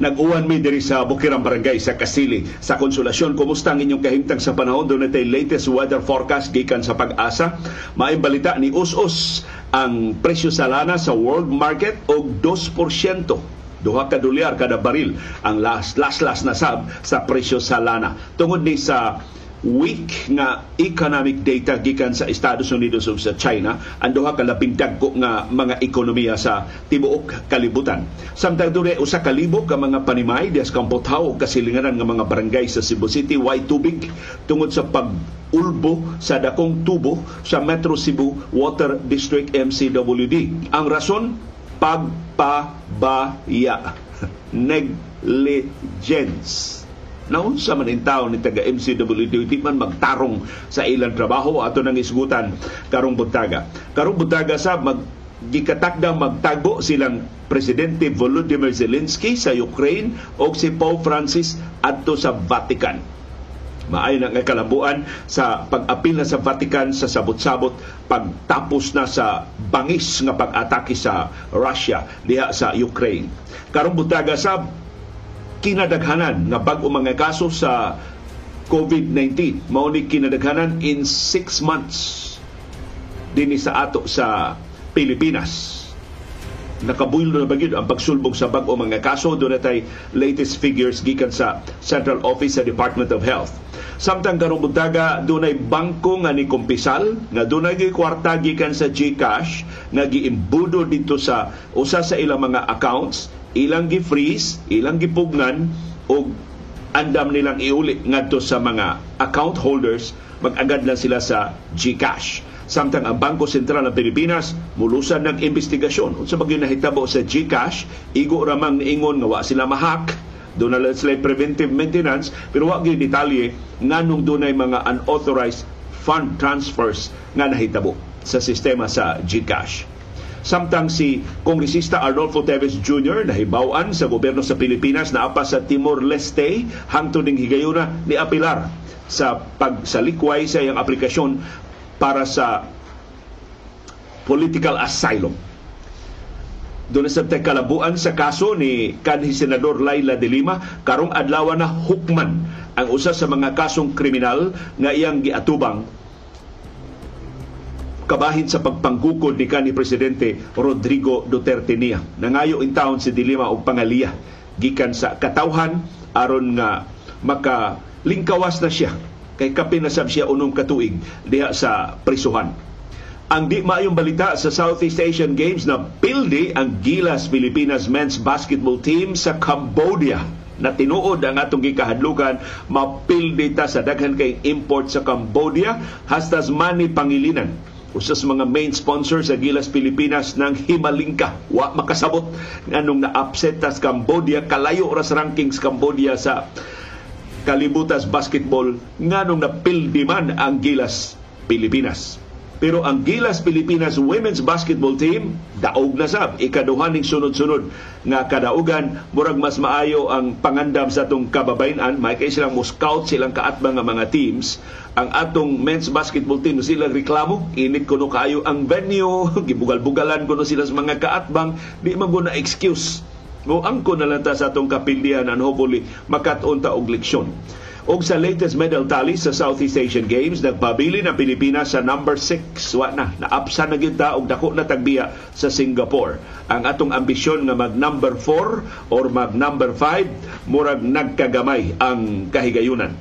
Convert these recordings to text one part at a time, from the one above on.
Nag-uwan mi diri sa Bukirang Barangay sa Kasili sa Konsolasyon. Kumusta ang inyong kahimtang sa panahon? Doon natin latest weather forecast gikan sa pag-asa. Maayong balita ni Us-Us ang presyo sa lana sa world market og 2% duha ka dolyar kada baril ang last last last na sab sa presyo sa lana tungod ni sa weak nga economic data gikan sa Estados Unidos ug sa China ang duha ka labing dagko nga mga ekonomiya sa tibuok kalibutan. Samtang dure usa ka libo ka mga panimay dias kampothaw ug kasilinganan nga mga barangay sa Cebu City. Way tubig? Tungod sa pag ulbo sa dakong tubo sa Metro Cebu Water District MCWD ang rason? Pagpabaya negligence naunsa man in taon ni taga MCWD di man magtarong sa ilang trabaho ato nang isgutan. Karong buntaga karong buntaga sa mag gikatakdang magtago silang presidente Volodymyr Zelensky sa Ukraine o si Pope Francis adto sa Vatican. Maayo na nga kalabuan sa pag-apil na sa Vatican sa sabot-sabot pagtapos na sa bangis nga pag-atake sa Russia diha sa Ukraine. Karong butaga sa kinadaghanan nga bag-o mga kaso sa COVID-19. Mao ni kinadaghanan in 6 months dinhi sa ato sa Pilipinas. Nakabuylo na bagid ang pagsulbong sa bag-o mga kaso. Doon latest figures gikan sa Central Office sa Department of Health. Samtang karong buntaga dunay bangko nga ni kumpisal nga dunay kwarta gikan sa GCash nga giimbudo dito sa usa sa ilang mga accounts ilang gi-freeze, ilang gipugnan o andam nilang iuli ngadto sa mga account holders mag-agad lang sila sa GCash. Samtang ang Bangko Sentral ng Pilipinas mulusan ng investigasyon unsa bagyo nahitabo sa GCash, igo ramang niingon nga wa sila mahak doon na sila preventive maintenance pero wa gyud detalye nganong dunay mga unauthorized fund transfers nga nahitabo sa sistema sa GCash. Samtang si Kongresista Arnolfo Teves Jr. nahibawan sa gobyerno sa Pilipinas na apa sa Timor-Leste hangtod ning higayuna ni apilar sa pagsalikway sa iyang aplikasyon para sa political asylum. Doon sa kalabuan sa kaso ni kanhi Senador Laila de Lima, karong adlaw na hukman ang usa sa mga kasong kriminal nga iyang giatubang kabahin sa pagpanggukod ni kanhi presidente Rodrigo Duterte niya. Nangayo in town si Dilima og pangaliya gikan sa katawhan aron nga maka lingkawas na siya kay kapinasab siya unong katuig diha sa prisuhan. Ang di maayong balita sa Southeast Asian Games na pildi ang Gilas Pilipinas men's basketball team sa Cambodia na tinuod ang atong gikahadlukan mapildi ta sa daghan kay import sa Cambodia hastas money pangilinan usas mga main sponsor sa Gilas Pilipinas ng Himalingka. Wa makasabot nganong na-upset tas Cambodia, kalayo ras rankings Cambodia sa kalibutas basketball nganong napildi man ang Gilas Pilipinas. Pero ang Gilas Pilipinas Women's Basketball Team, daog na sab, ikaduhaning sunod-sunod nga kadaugan, murag mas maayo ang pangandam sa atong kababayan, may kay silang mo scout silang kaatbang nga mga teams, ang atong men's basketball team sila reklamo, init kuno kayo ang venue, gibugal-bugalan kuno sila sa mga kaatbang, di man na excuse. Mo angko na lang ta sa atong kapildihan and hopefully makatuon ta og leksyon. Og sa latest medal tally sa Southeast Asian Games, nagpabili ng Pilipinas sa number 6. Wa na, naapsa na kita og dako na tagbiya sa Singapore. Ang atong ambisyon nga mag number 4 or mag number 5, murag nagkagamay ang kahigayunan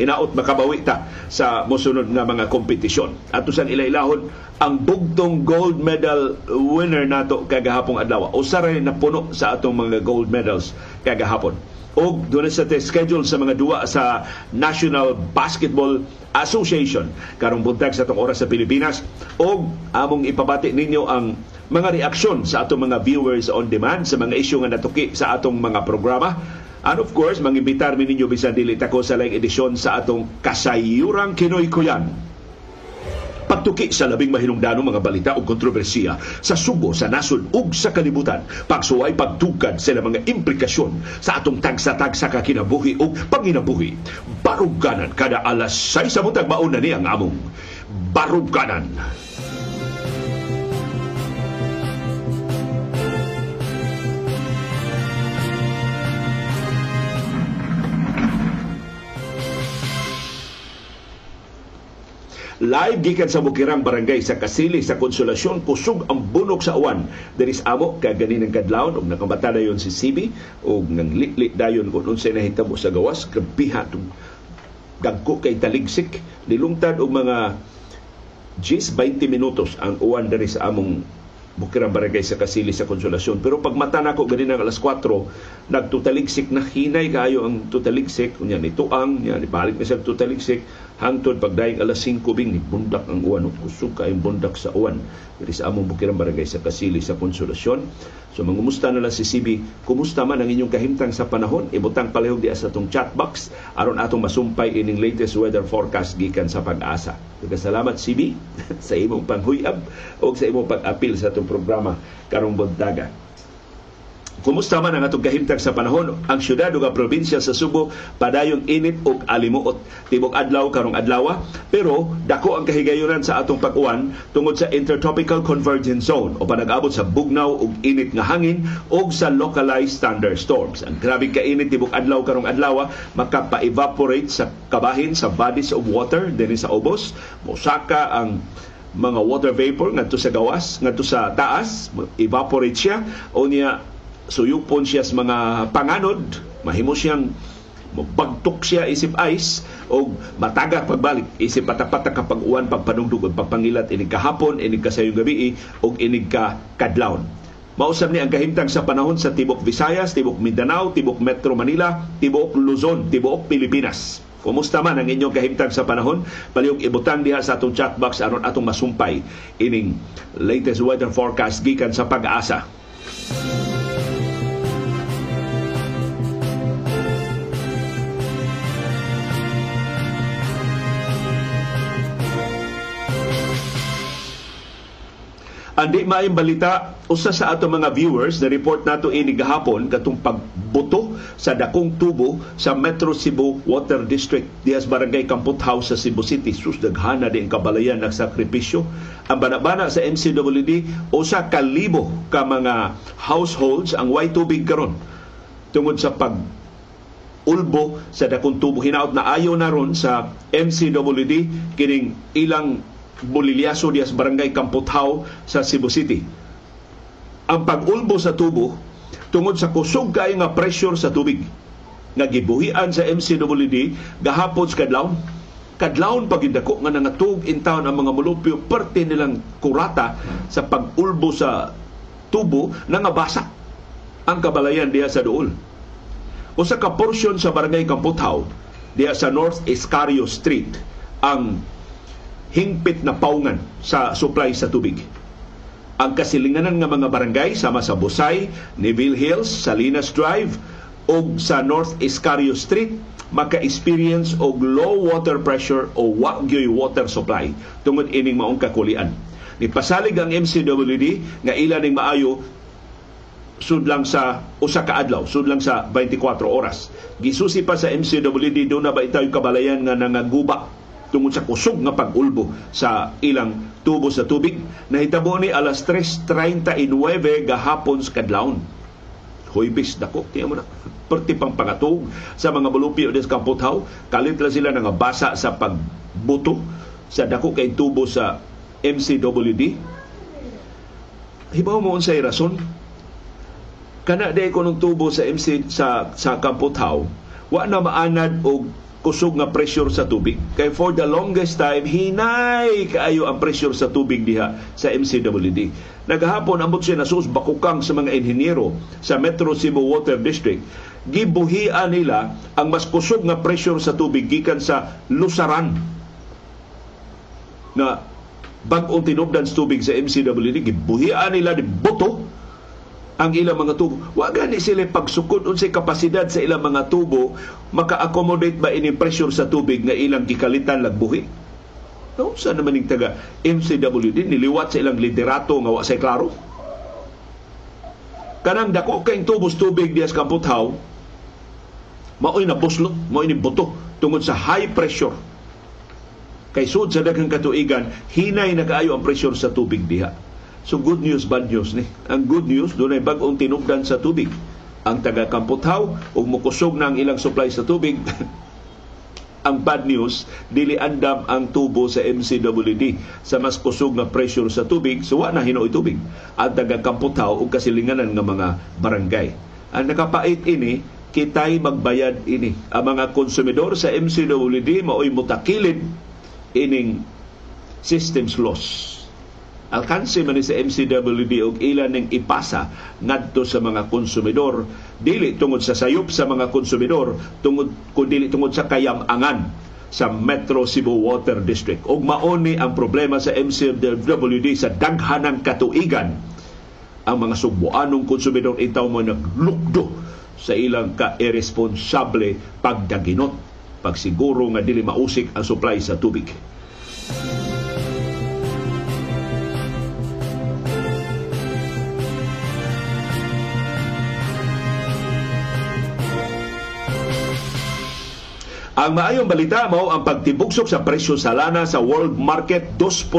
hinaot makabawi ta sa mosunod nga mga kompetisyon. Ato sa ilailahon ang bugtong gold medal winner nato kagahapong adlaw. Usa na puno sa atong mga gold medals kagahapon o doon sa schedule sa mga duwa sa National Basketball Association. Karong buntag sa itong oras sa Pilipinas o among ipabati ninyo ang mga reaksyon sa atong mga viewers on demand sa mga isyu nga natuki sa atong mga programa. And of course, mangibitar mi ninyo bisan dili ko sa laing edisyon sa atong kasayurang Kinoy Kuyan pagtuki sa labing mahinungdanong mga balita o kontrobersiya sa Subo, sa nasod ug sa kalibutan. Pagsuway pagtugkad sa mga implikasyon sa atong tagsa-tagsa ka kinabuhi o panginabuhi. Baruganan kada alas 6 sa buntag mauna ni ang among Baruganan. Live gikan sa Bukirang Barangay sa Kasili sa Konsolasyon kusog ang bunog sa uwan diri sa amo kay ganin ng kadlawon og nakabata dayon si CB og nang litlit dayon kun unsay nahitabo sa gawas grabiha tong dagko kay taligsik nilungtad og mga 10 20 minutos ang uwan diri sa among Bukirang Barangay sa Kasili sa Konsolasyon. Pero pag mata na ko ganin ng alas 4, nagtutaligsik na hinay kayo ang tutaligsik. Kunya ni Tuang, niya, balik na sa tutaligsik. Hangtod pagdaing alas 5 bing, bundak ang uwan. Kusog kayong bundak sa uwan. Diri sa among Bukirang Barangay sa Kasili sa Konsolasyon. So mangumusta na lang si CB, kumusta man ang inyong kahimtang sa panahon? Ibutang palihog di sa atong chat box aron atong masumpay ining latest weather forecast gikan sa pag-asa. Salamat CB sa imong panghuyab o sa imong pag-apil sa atong programa karong buntaga. Kumusta man ang atong kahimtang sa panahon? Ang syudad ug probinsya sa Subo padayong init ug alimuot. Tibok adlaw karong adlaw, pero dako ang kahigayonan sa atong pag-uwan tungod sa intertropical convergence zone o panag-abot sa bugnaw ug init nga hangin ug sa localized thunderstorms. Ang grabe ka init tibok adlaw karong adlaw makapa-evaporate sa kabahin sa bodies of water dinhi sa ubos. Mosaka ang mga water vapor ngadto sa gawas, ngadto sa taas, evaporate siya o niya suyupon siya sa mga panganod, mahimo siyang magbagtok siya isip ice o matagak pagbalik isip patapat kapag uwan pagpanugdog o pagpangilat inig kahapon inig kasayong gabi o inig ka kadlawon Mausap ni ang kahimtang sa panahon sa Tibok Visayas, Tibok Mindanao, Tibok Metro Manila, Tibok Luzon, Tibok Pilipinas. Kumusta man ang inyong kahimtang sa panahon? Palihog ibutang diha sa atong chat box aron atong masumpay ining latest weather forecast gikan sa pag-asa. Andi maayong balita usa sa ato mga viewers na report nato ini gahapon katong pagbuto sa dakong tubo sa Metro Cebu Water District dias barangay Kamput House sa Cebu City. Sus daghana din kabalayan nagsakripisyo. Ang banabana sa MCWD usa ka libo ka mga households ang way tubig karon. Tungod sa pag ulbo sa dakong tubo hinaot na ayo na ron sa MCWD kining ilang Bolilyaso dias Barangay Kamputhaw sa Cebu City. Ang pag-ulbo sa tubo tungod sa kusog kay nga pressure sa tubig nga gibuhian sa MCWD gahapon sa kadlawon kadlawon pagidako nga nangatug in town ang mga mulupyo parte nilang kurata sa pag-ulbo sa tubo nga basa ang kabalayan diya sa duol. Usa ka portion sa barangay Kamputhaw diya sa North Escario Street ang hingpit na paungan sa supply sa tubig. Ang kasilinganan nga mga barangay sama sa Busay, Neville Hills, Salinas Drive o sa North Escario Street maka-experience og low water pressure o wagyoy water supply tungod ining maong kakulian. Nipasalig ang MCWD nga ila ning maayo sudlang sa usa ka adlaw, sudlang sa 24 oras. Gisusi pa sa MCWD do na ba itaw kabalayan nga nangaguba tungod sa kusog nga pag-ulbo sa ilang tubo sa tubig. Nahitabo ni alas 3.39 gahapon sa kadlawon. Huybis dako, tiya mo na. Perti pang pangatog sa mga bulupyo des Kamputhaw. Kalit lang sila nga basa sa pagbuto sa dako kay tubo sa MCWD. Hibaw mo unsay rason? Kana day ko tubo sa MC sa sa Kamputhaw, wa na maanad og kusog nga pressure sa tubig. Kay for the longest time, hinay kaayo ang pressure sa tubig diha sa MCWD. Nagahapon ambot siya nasus bakukang sa mga inhinyero sa Metro Cebu Water District. Gibuhian nila ang mas kusog nga pressure sa tubig gikan sa lusaran na bag-ong tinubdan sa tubig sa MCWD. Gibuhian nila di buto ang ilang mga tubo. Wa gani sila pagsukod unsay kapasidad sa ilang mga tubo maka-accommodate ba ini pressure sa tubig nga ilang gikalitan lagbuhi. No, sa naman ning taga MCWD niliwat sa ilang liderato nga wa say klaro. Kanang dako kay tubos tubig dias Kamputhaw mao'y nabuslot, mao'y ni buto tungod sa high pressure. Kay sud sa daghang katuigan, hinay na kaayo ang pressure sa tubig diha So good news, bad news ni. Ang good news, doon ay bagong tinubdan sa tubig. Ang taga Kamputhaw, ug mukusog na ang ilang supply sa tubig, ang bad news, dili andam ang tubo sa MCWD sa mas kusog nga pressure sa tubig, so na hinuoy tubig. At nagakamputaw og kasilinganan nga mga barangay. Ang nakapait ini, kitay magbayad ini. Ang mga konsumidor sa MCWD maoy mutakilid ining systems loss alkanse man sa MCWD og ilan ning ipasa ngadto sa mga konsumidor dili tungod sa sayop sa mga konsumidor tungod kun dili tungod sa kayam-angan sa Metro Cebu Water District ug maoni ang problema sa MCWD sa daghanang katuigan ang mga subuanong konsumidor itaw mo naglukdo sa ilang ka-irresponsable pagdaginot pagsiguro nga dili mausik ang supply sa tubig. Ang maayong balita mao ang pagtibugsok sa presyo sa lana sa world market 2%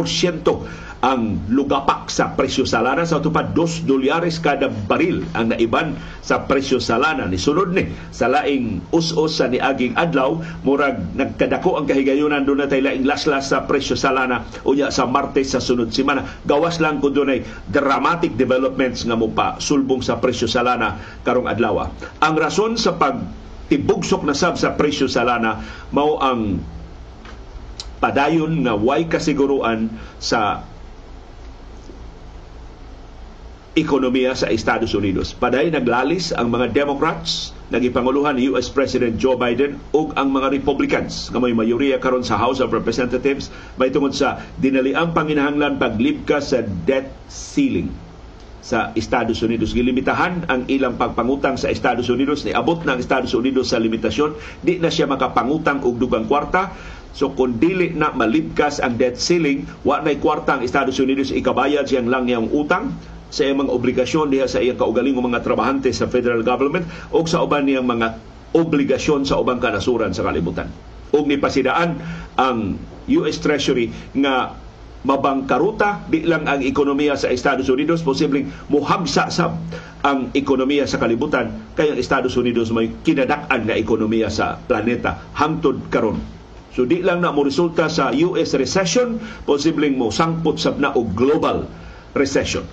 ang lugapak sa presyo sa lana sa tupad 2 dolyares kada baril ang naiban sa presyo sa lana. Ni sunod ni sa laing us-us sa niaging adlaw murag nagkadako ang kahigayunan do na tay laing laslas sa presyo sa lana unya sa Martes sa sunod semana. Gawas lang kun dunay dramatic developments nga mo pa sulbong sa presyo sa lana karong adlaw. Ang rason sa pag tibugsok na sab sa presyo sa lana mao ang padayon nga way kasiguruan sa ekonomiya sa Estados Unidos. Paday naglalis ang mga Democrats, nagipanguluhan ni US President Joe Biden ug ang mga Republicans. Nga may mayoriya karon sa House of Representatives may tungod sa dinaliang panginahanglan paglibkas sa debt ceiling sa Estados Unidos. Gilimitahan ang ilang pagpangutang sa Estados Unidos. ni abot ng Estados Unidos sa limitasyon. Di na siya makapangutang og dugang kwarta. So kung dili na malibkas ang debt ceiling, wa na'y kwarta ang Estados Unidos ikabayad siyang lang niyang utang sa iyang mga obligasyon diha sa iyang kaugaling mga trabahante sa federal government o sa uban niyang mga obligasyon sa ubang kanasuran sa kalibutan. Og nipasidaan ang US Treasury nga mabangkaruta di lang ang ekonomiya sa Estados Unidos posibleng muhabsa sab ang ekonomiya sa kalibutan kay ang Estados Unidos may kinadak-an nga ekonomiya sa planeta. Hangtod karon. So di lang na mo resulta sa US recession posibleng mo sangpot sab na og global recession.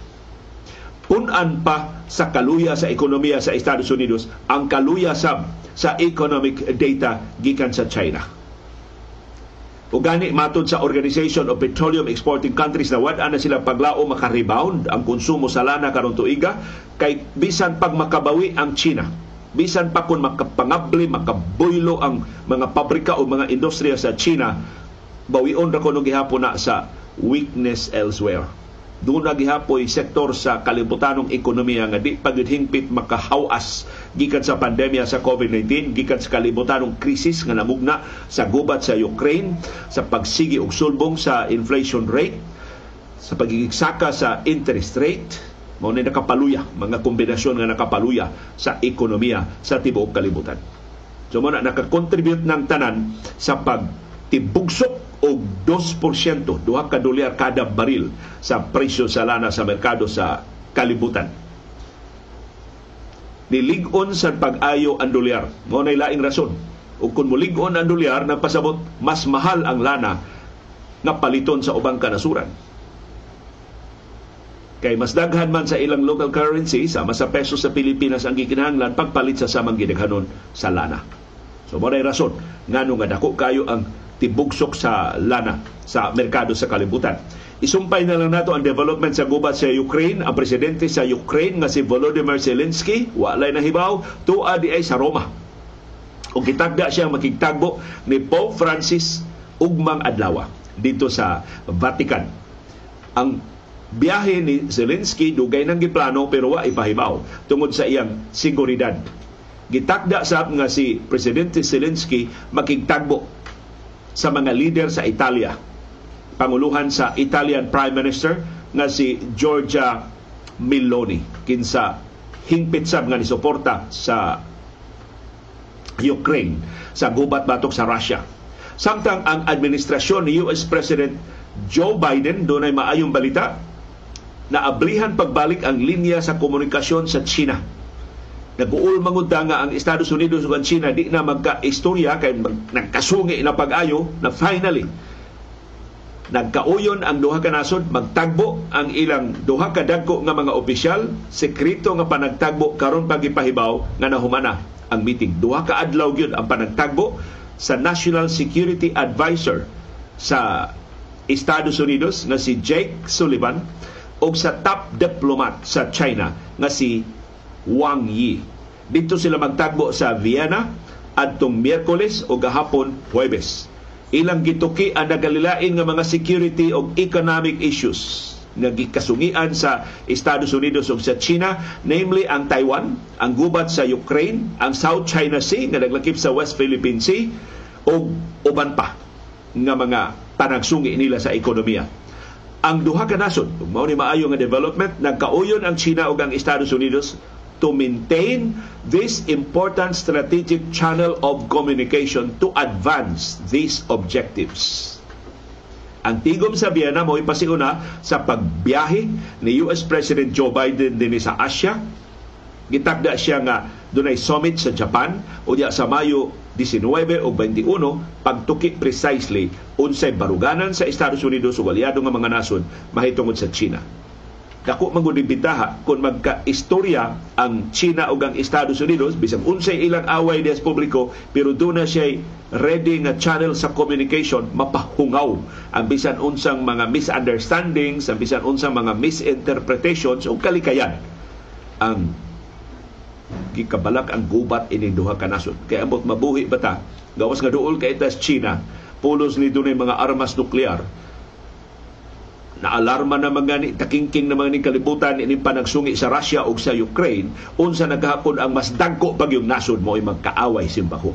Punan pa sa kaluya sa ekonomiya sa Estados Unidos ang kaluya sab sa economic data gikan sa China o gani matod sa Organization of Petroleum Exporting Countries na wad na sila paglao maka-rebound ang konsumo sa lana karon tuiga kay bisan pag makabawi ang China bisan pa kun makapangabli makabuylo ang mga pabrika o mga industriya sa China bawion ra kuno gihapon na sa weakness elsewhere doon na gihapoy sektor sa kalibutanong ekonomiya nga di pagidhingpit makahawas gikan sa pandemya sa COVID-19 gikan sa kalibutanong krisis nga namugna sa gubat sa Ukraine sa pagsigi og sulbong sa inflation rate sa pagigigsaka sa interest rate. Mao ni nakapaluya mga kombinasyon nga nakapaluya sa ekonomiya sa tibuok kalibutan. So mo na nakakontribute ng tanan sa pagtibugsok og 2%, duha ka dolyar kada baril sa presyo sa lana sa merkado sa kalibutan. Nilig-on sa pag-ayo ang dolyar. Mao nay laing rason. Ug kung mulig-on ang dolyar nagpasabot mas mahal ang lana nga paliton sa ubang kanasuran. Kay mas daghan man sa ilang local currency sama sa peso sa Pilipinas ang gikinahanglan pagpalit sa samang gidaghanon sa lana. So mo rason ngano nga dako kayo ang tibugsok sa lana sa merkado sa kalibutan. Isumpay na lang nato ang development sa gubat sa Ukraine. Ang presidente sa Ukraine nga si Volodymyr Zelensky, walay na hibaw, tuwa di ay sa Roma. O kitagda siya makigtagbo ni Pope Francis ugmang adlaw dito sa Vatican. Ang biyahe ni Zelensky dugay nang giplano pero wa ipahibaw tungod sa iyang seguridad. Gitakda sa nga si Presidente Zelensky makigtagbo sa mga leader sa Italia. Panguluhan sa Italian Prime Minister nga si Giorgia Meloni kinsa hingpit sab nga nisuporta sa Ukraine sa gubat batok sa Russia. Samtang ang administrasyon ni US President Joe Biden doon ay maayong balita na ablihan pagbalik ang linya sa komunikasyon sa China nag-uul mangudda nga ang Estados Unidos ug ang China di na magka-istorya kay mag, nagkasungi na pag-ayo na finally nagkauyon ang duha ka nasod magtagbo ang ilang duha ka dagko nga mga opisyal sekreto nga panagtagbo karon pagipahibaw nga nahumana ang meeting. Duha ka adlaw gyud ang panagtagbo sa National Security Advisor sa Estados Unidos nga si Jake Sullivan o sa top diplomat sa China nga si Wang Yi dito sila magtagbo sa Vienna adtong Miyerkules o gahapon Huwebes ilang gituki ang nagalilain nga mga security o economic issues nga gikasungian sa Estados Unidos ug sa China namely ang Taiwan, ang gubat sa Ukraine, ang South China Sea nga naglakip sa West Philippine Sea ug uban pa nga mga panagsungi nila sa ekonomiya. Ang duha ka nasod, mao ni maayo nga development, nagkauyon ang China ug ang Estados Unidos to maintain this important strategic channel of communication to advance these objectives. Ang tigom sa Vienna mo ipasiuna sa pagbiyahe ni US President Joe Biden din sa Asia. Gitakda siya nga dunay summit sa Japan o diya sa Mayo 19 o 21 pagtuki precisely unsay baruganan sa Estados Unidos ug aliado nga mga nasod mahitungod sa China dako man bitaha kung magka-istorya ang China ug ang Estados Unidos bisag unsay ilang away des publiko pero do na siya ready nga channel sa communication mapahungaw ang bisan unsang mga misunderstandings ang bisan unsang mga misinterpretations ug kalikayan. Ang gikabalak ang gubat ini duha ka nasod. Kay ambot mabuhi bata gawas nga duol kay tas China pulos ni dunay mga armas nuklear na alarma na mga ni takingking na mga ni kalibutan ini panagsungi sa Russia ug sa Ukraine unsa nagahapon ang mas dagko pag yung nasod mo ay magkaaway simbaho.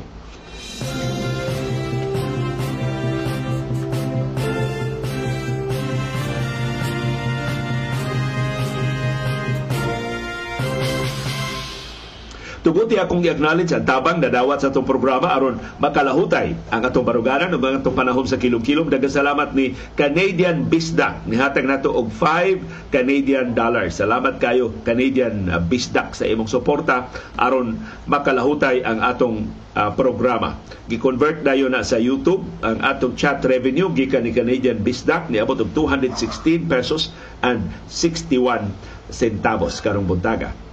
Tuguti akong i-acknowledge ang tabang na dawat sa itong programa aron makalahutay ang atong baruganan ug ang atong panahon sa kilom-kilom. Daghang salamat ni Canadian Bisdak. Nihatag nato og 5 Canadian dollars. Salamat kayo Canadian uh, Bisdak sa imong suporta aron makalahutay ang atong uh, programa. Gi-convert dayon na sa YouTube ang atong chat revenue gikan ni Canadian Bisdak niabot og 216 pesos and 61 centavos karong buntaga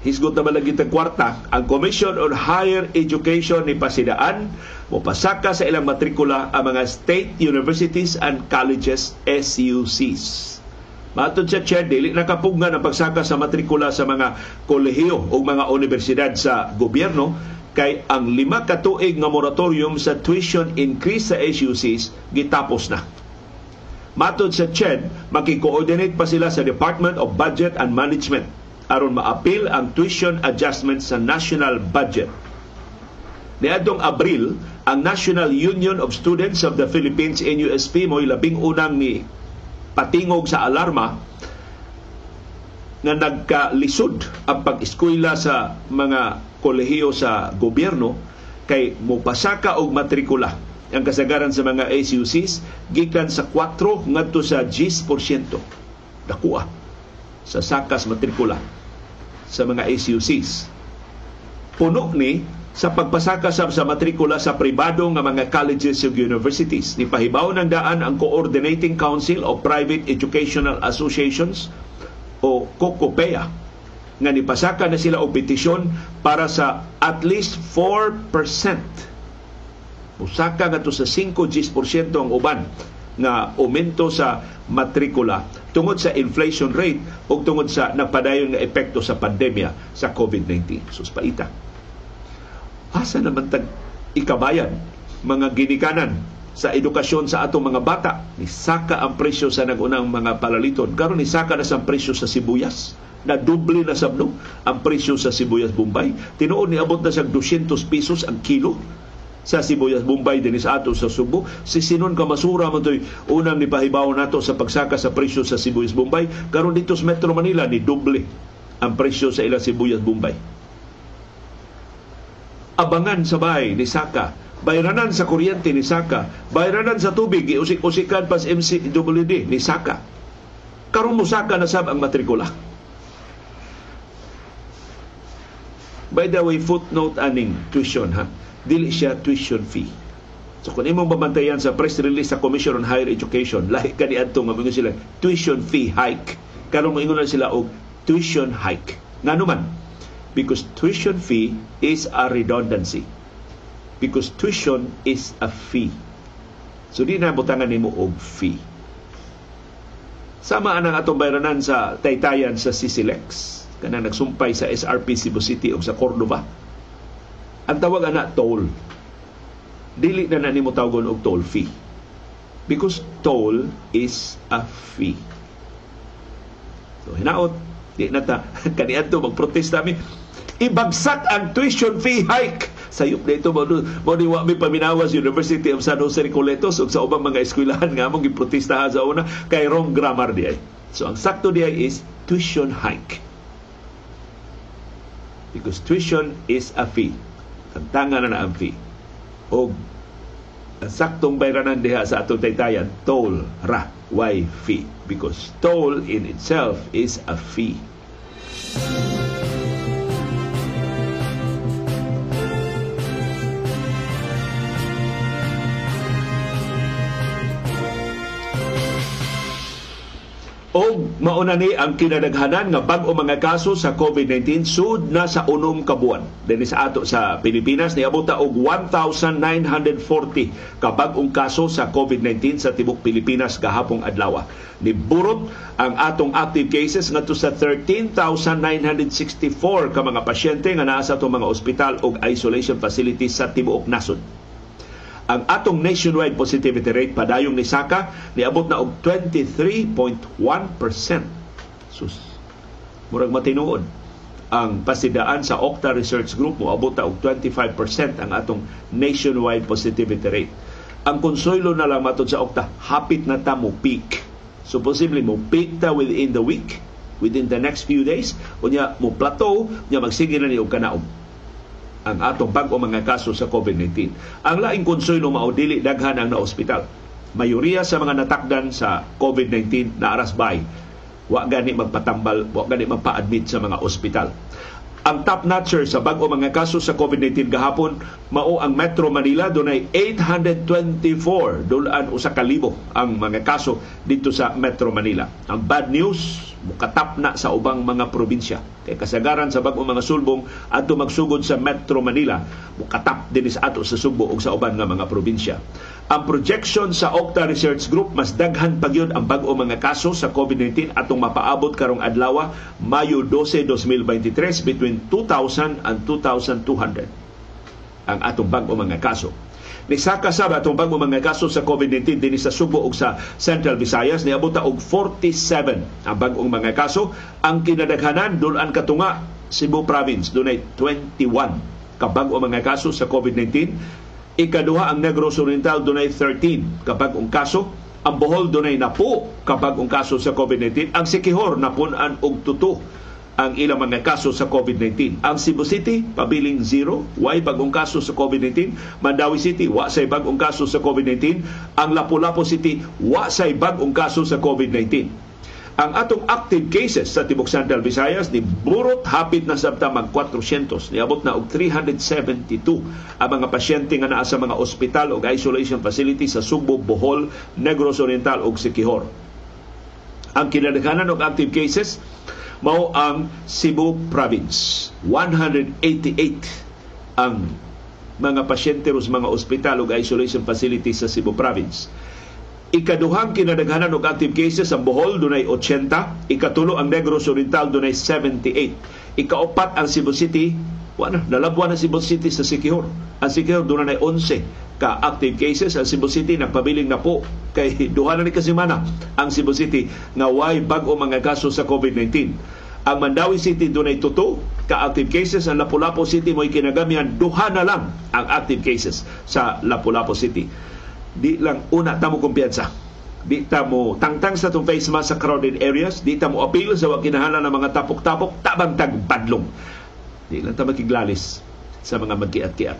hisgot na malagi kwarta, ang Commission on Higher Education ni Pasidaan pasaka sa ilang matrikula ang mga state universities and colleges SUCs. Matod sa chair, dili nakapugnan ang pagsaka sa matrikula sa mga kolehiyo o mga universidad sa gobyerno kay ang lima katuig nga moratorium sa tuition increase sa SUCs gitapos na. Matod sa CHED, makikoordinate pa sila sa Department of Budget and Management aron maapil ang tuition adjustment sa national budget. Niadtong Abril, ang National Union of Students of the Philippines NUSP mo labing unang ni patingog sa alarma nga nagkalisod ang pag-eskwela sa mga kolehiyo sa gobyerno kay mupasaka og matrikula ang kasagaran sa mga SUCs gikan sa 4 ngadto sa 10%. Dakuha sa sakas matrikula sa mga SUCs. Puno ni sa pagpasaka sa, sa matrikula sa pribado nga mga colleges ug universities. Ni pahibaw ng daan ang Coordinating Council of Private Educational Associations o COCOPEA nga nipasaka na sila og petisyon para sa at least 4% Usaka nga to sa 5-10% ang uban nga aumento sa matrikula tungod sa inflation rate o tungod sa nagpadayon nga epekto sa pandemya sa COVID-19. Sus paita. Asa naman tag ikabayan mga ginikanan sa edukasyon sa atong mga bata? Ni saka ang presyo sa nagunang mga palaliton. Karon ni saka na sa presyo sa sibuyas. Na doble na sabno ang presyo sa sibuyas Bombay. Tinuod ni abot na sa 200 pesos ang kilo sa Sibuyas, Bombay, din sa ato sa Subo. Si Sinon Kamasura man to'y unang nipahibaw nato sa pagsaka sa presyo sa Sibuyas, Bombay. Karon dito sa Metro Manila, ni doble ang presyo sa ilang Sibuyas, Bombay. Abangan sa bahay ni Saka bayranan sa kuryente ni Saka, bayranan sa tubig, usik-usikan pas MCWD ni Saka. Karon mo Saka na sab ang matrikula. By the way, footnote aning tuition ha. Dili siya tuition fee. So kung imong babantayan sa press release sa Commission on Higher Education, lahi kani adto nga mga sila tuition fee hike. Karon moingon sila og tuition hike. Ngano man? Because tuition fee is a redundancy. Because tuition is a fee. So di na butangan nimo og fee. Sama anang atong bayranan sa taytayan sa Sisilex kana nagsumpay sa SRP Cebu City o sa Cordoba. Ang tawag ana toll dili na na nimo tawgon og toll fee. Because toll is a fee. So hinaot, di na ta kaniadto magprotesta mi ibagsak ang tuition fee hike sayop na ito mo ni wa mi paminawas University of San Jose Recoletos ug sa ubang mga eskwelahan nga mong giprotestahan sa una kay wrong grammar diay. So ang sakto diay is tuition hike. Because tuition is a fee. Tantangan na na ang fee. O saktong bayranan diha sa atong taytayan, toll ra, why fee? Because toll in itself is a fee. O mauna ni ang kinadaghanan nga bag-o mga kaso sa COVID-19 sud na sa unom ka buwan. Dinhi sa ato sa Pilipinas niabot og 1940 ka bag-ong kaso sa COVID-19 sa tibok Pilipinas gahapong adlaw. Niburot ang atong active cases ngadto sa 13,964 ka mga pasyente nga naa sa atong mga ospital ug isolation facilities sa tibuok nasod ang atong nationwide positivity rate padayong ni Saka niabot na og 23.1%. Sus. Murag matinuod ang pasidaan sa Okta Research Group mo abot na og 25% ang atong nationwide positivity rate. Ang konsuelo na lang matod sa Okta, hapit na ta mo peak. So posible mo peak ta within the week, within the next few days, unya mo plateau, nya magsige na ni og kanaog ang atong bag-o mga kaso sa COVID-19. Ang laing konsuelo mao dili daghan ang naospital. Mayoriya sa mga natakdan sa COVID-19 na aras bay wa gani magpatambal, wa gani magpa-admit sa mga ospital. Ang top notcher sa bag-o mga kaso sa COVID-19 gahapon mao ang Metro Manila dunay 824 dulan usa ka libo ang mga kaso dito sa Metro Manila. Ang bad news mukatap na sa ubang mga probinsya. Kay kasagaran sa bag-o mga sulbong adto magsugod sa Metro Manila mukatap din sa ato sa Subo ug sa uban nga mga probinsya. Ang projection sa Okta Research Group mas daghan pa gyud ang bag-o mga kaso sa COVID-19 atong mapaabot karong adlaw Mayo 12, 2023 between 2,000 and 2,200 ang atong bag-o mga kaso. Nisaka sa atong bag-o mga kaso sa COVID-19 din sa Subo ug sa Central Visayas niabot og 47 ang bag-ong mga kaso. Ang kinadaghanan dulan katunga Cebu Province dunay 21 ka bag-o mga kaso sa COVID-19 Ikaduha ang Negros Oriental dunay 13 kapag ang kaso. Ang Bohol dunay napo kapag ang kaso sa COVID-19. Ang Sikihor napunan og tuto ang ilang mga kaso sa COVID-19. Ang Cebu City, pabiling zero, way bagong kaso sa COVID-19. Mandawi City, wa say bagong kaso sa COVID-19. Ang Lapu-Lapu City, wa say bagong kaso sa COVID-19 ang atong active cases sa Tibok Central Visayas ni burot hapit na sabta mag 400 niabot na og 372 ang mga pasyente nga naa sa mga ospital ug isolation facility sa Subo, Bohol, Negros Oriental ug Siquijor. Ang kinadaghanan og active cases mao ang Cebu Province. 188 ang mga pasyente sa mga ospital ug isolation facility sa Cebu Province. Ikaduhang kinadaghanan og active cases ang Bohol dunay 80, ikatulo ang Negros Oriental dunay 78. Ikaapat ang Cebu City, wala nalabwan ang Cebu City sa Siquijor. Ang Siquijor dunay 11 ka active cases. Ang Cebu City nagpabiling na po. Kay duha na ni kasimana ang Cebu City nga way bag-o mga kaso sa COVID-19. Ang Mandawi City dunay tuto ka active cases. Ang Lapu-Lapu City mo'y kinagamihan duha na lang ang active cases sa Lapu-Lapu City. Di lang una tamo kumpiyansa. Di ta mo tangtang sa tong face mask sa crowded areas. Di ta mo appeal sa wag kinahanglan ng mga tapok-tapok. Tabang tag badlong di lang ta makiglalis sa mga magkiat-kiat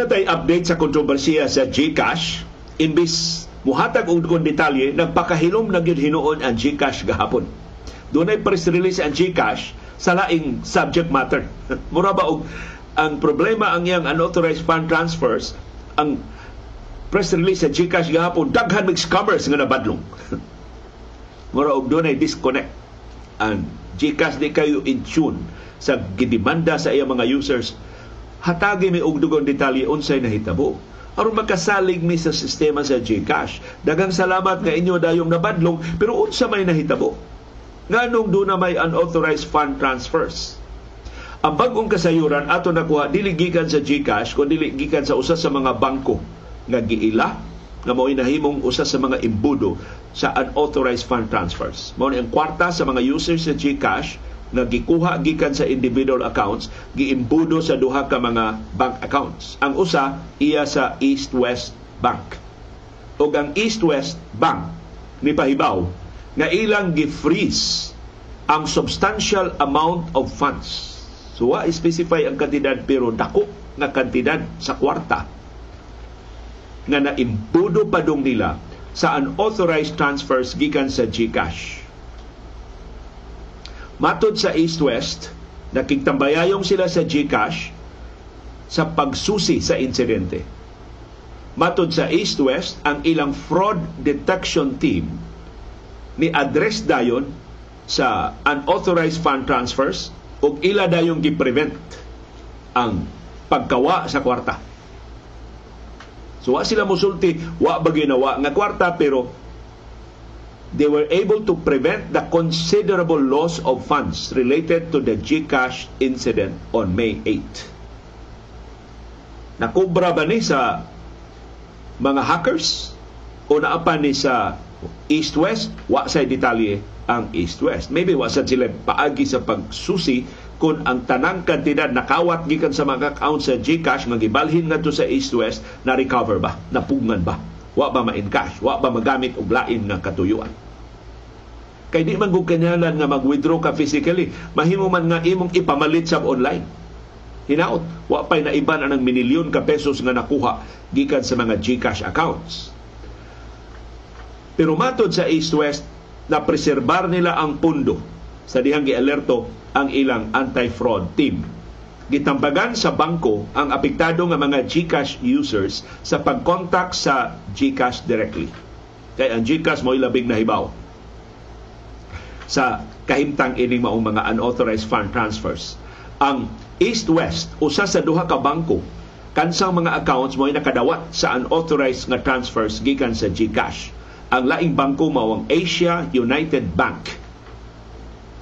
na tayo update sa kontrobersiya sa GCash. Imbis muhatag og kung detalye, nagpakahilom na gyud hinuon ang GCash gahapon. Doon ay press release ang GCash sa laing subject matter. Mura ba og ang problema ang iyang unauthorized fund transfers, ang press release sa GCash gahapon, daghan mig scammers nga nabadlong. Mura og doon ay disconnect. Ang GCash di kayo in tune sa gidemanda sa iyang mga users. Hatagi may og dugang detalye unsay nahitabo aron makasalig mi sa sistema sa GCash. Dagang salamat nga inyo dayong nabadlong pero unsa may nahitabo? Nganong do na may unauthorized fund transfers? Ang bagong kasayuran ato nakuha dili gikan sa GCash kundi dili gikan sa usa sa mga bangko nga giila nga mao nahimong usa sa mga imbudo sa unauthorized fund transfers. Mao ang kwarta sa mga users sa GCash nga gikuha gikan sa individual accounts giimbudo sa duha ka mga bank accounts. Ang usa iya sa East West Bank. Ug ang East West Bank ni pahibaw nga ilang gi-freeze ang substantial amount of funds. So wa specify ang kantidad pero dako nga kantidad sa kwarta nga naimbudo pa dong nila sa unauthorized transfers gikan sa GCash Matod sa East-West, nakigtambayayong sila sa GCash sa pagsusi sa insidente. Matod sa East-West, ang ilang fraud detection team ni address dayon sa unauthorized fund transfers ug ila dayon gi-prevent ang pagkawa sa kwarta. So wa sila musulti, wa ba ginawa nga kwarta pero they were able to prevent the considerable loss of funds related to the GCash incident on May 8. Nakubra ba ni sa mga hackers o naapan ni sa East-West? Wa sa detalye ang East-West. Maybe wa sa sila paagi sa pagsusi kung ang tanang kantidad nakawat gikan sa mga account sa GCash nga gibalhin ngadto sa East-West na recover ba? Napungan ba? Wa ba ma-encash? Wa ba magamit og lain nga katuyuan? Kay di man kanyalan nga mag-withdraw ka physically. Mahimo man nga imong ipamalit sa online. Hinaot, wa pay na iban ang minilyon ka pesos nga nakuha gikan sa mga GCash accounts. Pero matod sa East West, na preserbar nila ang pundo sa dihang gi-alerto ang ilang anti-fraud team gitambagan sa bangko ang apektado nga mga GCash users sa pag-contact sa GCash directly. Kay ang GCash mo labing nahibaw sa kahimtang ini maong mga unauthorized fund transfers. Ang East-West, usa sa duha ka bangko, kansang mga accounts mo ay nakadawat sa unauthorized nga transfers gikan sa GCash. Ang laing bangko mao ang Asia United Bank.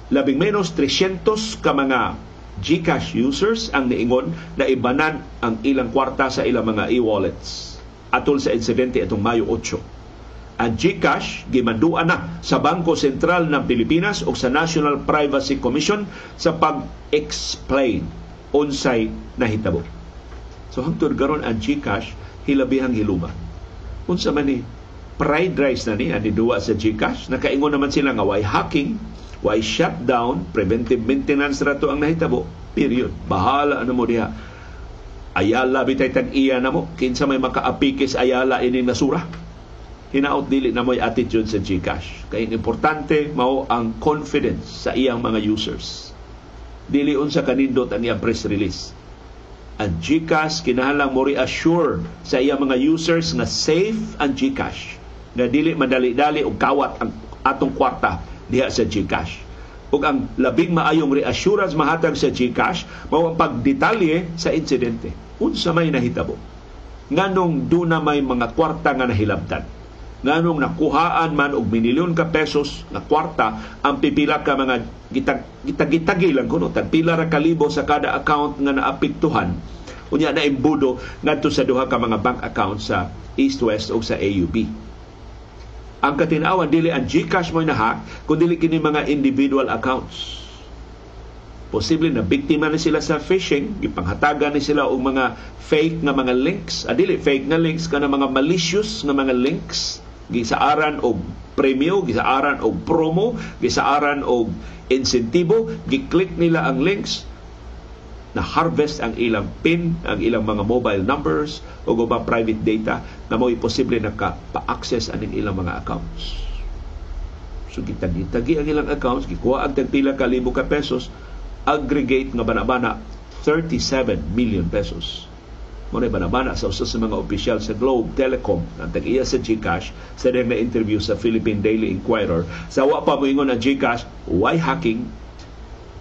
Labing menos 300 ka mga GCash users ang niingon na ibanan ang ilang kwarta sa ilang mga e-wallets atol sa insidente atong Mayo 8. Ang GCash gimanduan na sa Bangko Sentral ng Pilipinas o sa National Privacy Commission sa pag-explain unsay nahitabo. So hangtod garon ang GCash hilabihang hiluma. Unsa man ni fried rice na ni ani duwa sa GCash nakaingon naman sila nga why hacking why shutdown, preventive maintenance rato ang nahitabo, period. Bahala na mo diha. Ayala bitay tag iya na mo, kinsa may makaapikis ayala ining nasura. Hinaot dili na mo'y attitude sa GCash. Kaya importante mao ang confidence sa iyang mga users. Dili unsa kanindot ang iyang press release. Ang GCash kinahanglang mo reassure sa iyang mga users nga safe ang GCash. Na dili madali-dali og kawat ang atong kwarta diha sa GCash. Ug ang labing maayong reassurance mahatag sa GCash mao ang pagdetalye sa insidente. Unsa may nahitabo? Nganong do na may mga kwarta nga nahilabtan? Nganong nakuhaan man og minilyon ka pesos nga kwarta ang pipila ka mga gitag gitagitagi lang kuno tag pila ra kalibo sa kada account nga naapektuhan unya na imbudo ngadto sa duha ka mga bank account sa East West o sa AUB ang katinawan dili ang GCash mo nahack kundi dili kini mga individual accounts. Posible na biktima na sila sa phishing gipanghatagan ni sila og mga fake nga mga links. Adili fake nga links kana mga malicious nga mga links. Gisaaran og premyo gisaaran og promo gisaaran og insentibo gi-click nila ang links na harvest ang ilang PIN, ang ilang mga mobile numbers o ba private data na mo posible naka-access aning ilang mga accounts. So gitagi-tagi ang ilang accounts, gikuha ang tagpila ka libo ka pesos, aggregate nga banabana 37 million pesos. Muna banabana sa usa sa mga opisyal sa Globe Telecom ang tag-iya sa GCash sa na interview sa Philippine Daily Inquirer. Sa wa pa moingon ang GCash, why hacking?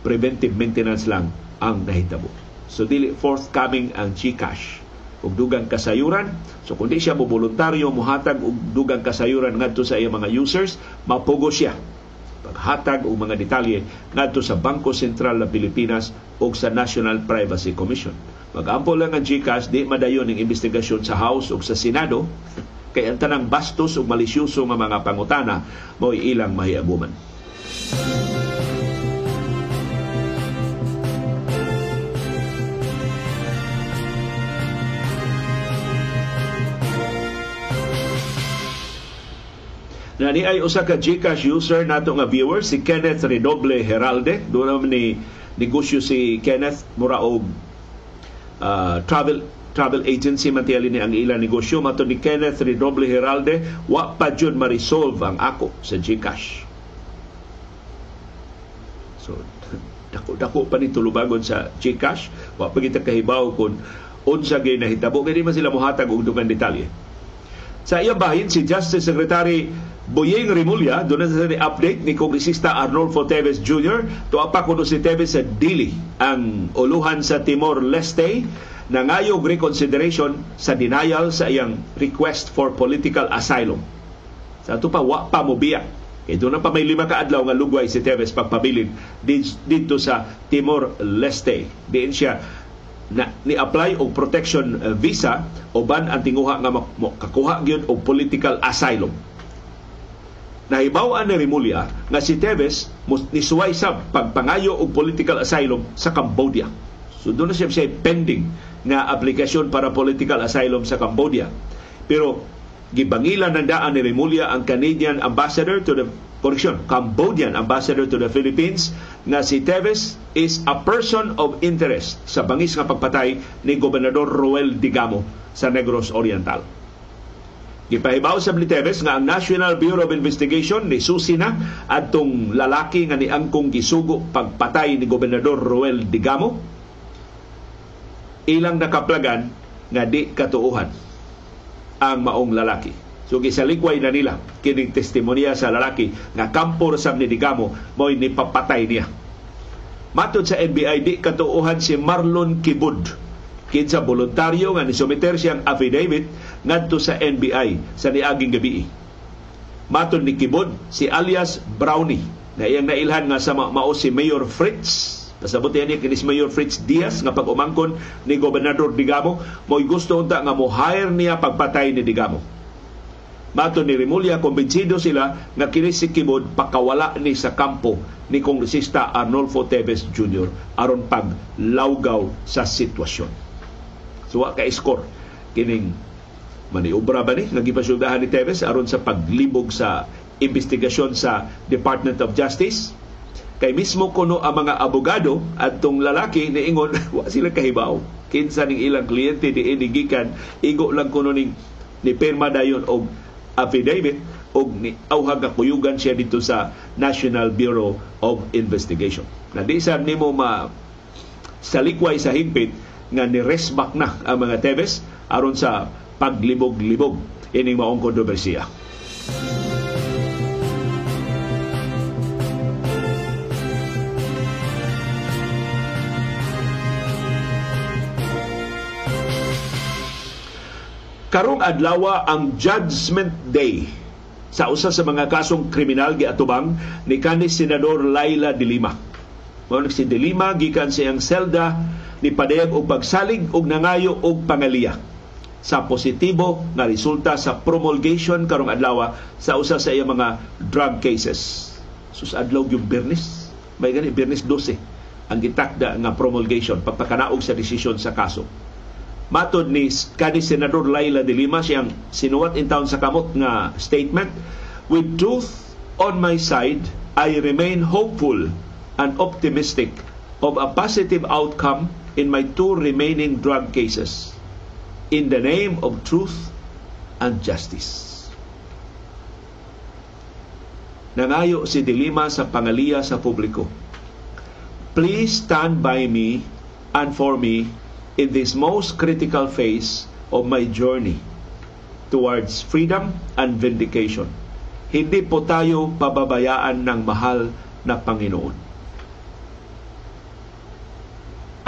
Preventive maintenance lang ang nahitabo. So dili forthcoming ang GCash ug dugang kasayuran. So kundi siya mo voluntaryo muhatag og dugang kasayuran ngadto sa iyang mga users, mapugo siya paghatag og mga detalye ngadto sa Bangko Sentral ng Pilipinas ug sa National Privacy Commission. Magampo lang ang GCash di madayon ng investigasyon sa House ug sa Senado kay ang tanang bastos ug malisyoso nga mga pangutana mao ilang mahiaguman. Na ni ay usa ka GCash user nato nga viewer si Kenneth Redoble Heralde. Doon ni negosyo si Kenneth mura og uh, travel travel agency man ni ang ilang negosyo. Mato ni Kenneth Redoble Heralde wa pa jud ma-resolve ang ako sa GCash. So dako dako pa ni tulubagon sa GCash. Wa pa kita kahibaw kun unsa gyud nahitabo. Kay di man sila mohatag og dugang detalye. Sa iyang bahin si Justice Secretary Boyeng Rimulya, doon na sa update ni Kongresista Arnolfo Teves Jr. Tuapa kuno si Teves sa Dili ang uluhan sa Timor-Leste na ngayog reconsideration sa denial sa iyang request for political asylum. Sa ito pa, wa pa mo biya. Kaya doon na pa may lima ka adlaw nga lugway si Teves pagpabilin dito sa Timor-Leste. Diin siya na ni-apply og protection visa o ban ang tinguha nga kakuha gyud og political asylum nahibaw-an ni Rimulya nga si Teves nisuway sa pagpangayo og political asylum sa Cambodia. So doon na siya siya pending nga aplikasyon para political asylum sa Cambodia. Pero gibangilan ng daan ni Rimulya ang Canadian ambassador to the correction, Cambodian ambassador to the Philippines nga si Teves is a person of interest sa bangis nga pagpatay ni Gobernador Roel Digamo sa Negros Oriental. Gipahibaw sa Bliteves nga ang National Bureau of Investigation ni susi na adtong lalaki nga ni angkong gisugo pagpatay ni Gobernador Roel Digamo. Ilang nakaplagan nga di katuuhan ang maong lalaki. So gisalikway na nila kining testimonya sa lalaki nga kampo sa ni Digamo mo'y nipapatay niya. Matod sa NBI, di katuuhan si Marlon Kibud kinsa voluntaryo nga nisumiter siyang affidavit ngadto sa NBI sa niaging gabi. Maton ni Kibod si alias Brownie na iyang nailhan nga sa mao si Mayor Fritz Pasabot niya kini si Mayor Fritz Diaz nga pag-umangkon ni Gobernador Digamo mo'y gusto unta nga mo hire niya pagpatay ni Digamo. Mato ni Rimulya, kumbinsido sila nga kini si Kibod pakawala ni sa kampo ni Kongresista Arnolfo Teves Jr. aron pag lawgaw sa sitwasyon. So wa ka score. Kining maniobra ba ni? Nga gipasyudahan ni Teves aron sa paglibog sa investigasyon sa Department of Justice. Kay mismo kuno ang mga abogado at tong lalaki ni ingon wa sila kahibaw. Kinsa ning ilang kliyente di inigikan igo lang kuno ning ni pirma dayon og affidavit og ni awhag kuyugan siya dito sa National Bureau of Investigation. Na di sa nimo ma sa likway sa higpit nga ni-resback na ang mga Teves aron sa paglibog-libog ining maong kontrobersiya. Karong adlaw ang Judgment Day sa usa sa mga kasong kriminal giatubang ni kanis senador Laila de Lima. Mao si de Lima gikan sa iyang selda ni padayag og pagsalig og nangayo og pangaliya sa positibo nga resulta sa promulgation karong adlaw sa usa sa iya mga drug cases. Sus adlaw yung Bernis, may gani Bernis 12 ang gitakda nga promulgation pagpakanaog sa desisyon sa kaso. Matod ni kani Senador Laila de Lima siyang sinuwat in town sa kamot nga statement, With truth on my side, I remain hopeful and optimistic of a positive outcome in my two remaining drug cases in the name of truth and justice. Nangayo si Dilima sa pangaliya sa publiko. Please stand by me and for me in this most critical phase of my journey towards freedom and vindication. Hindi po tayo pababayaan ng mahal na Panginoon.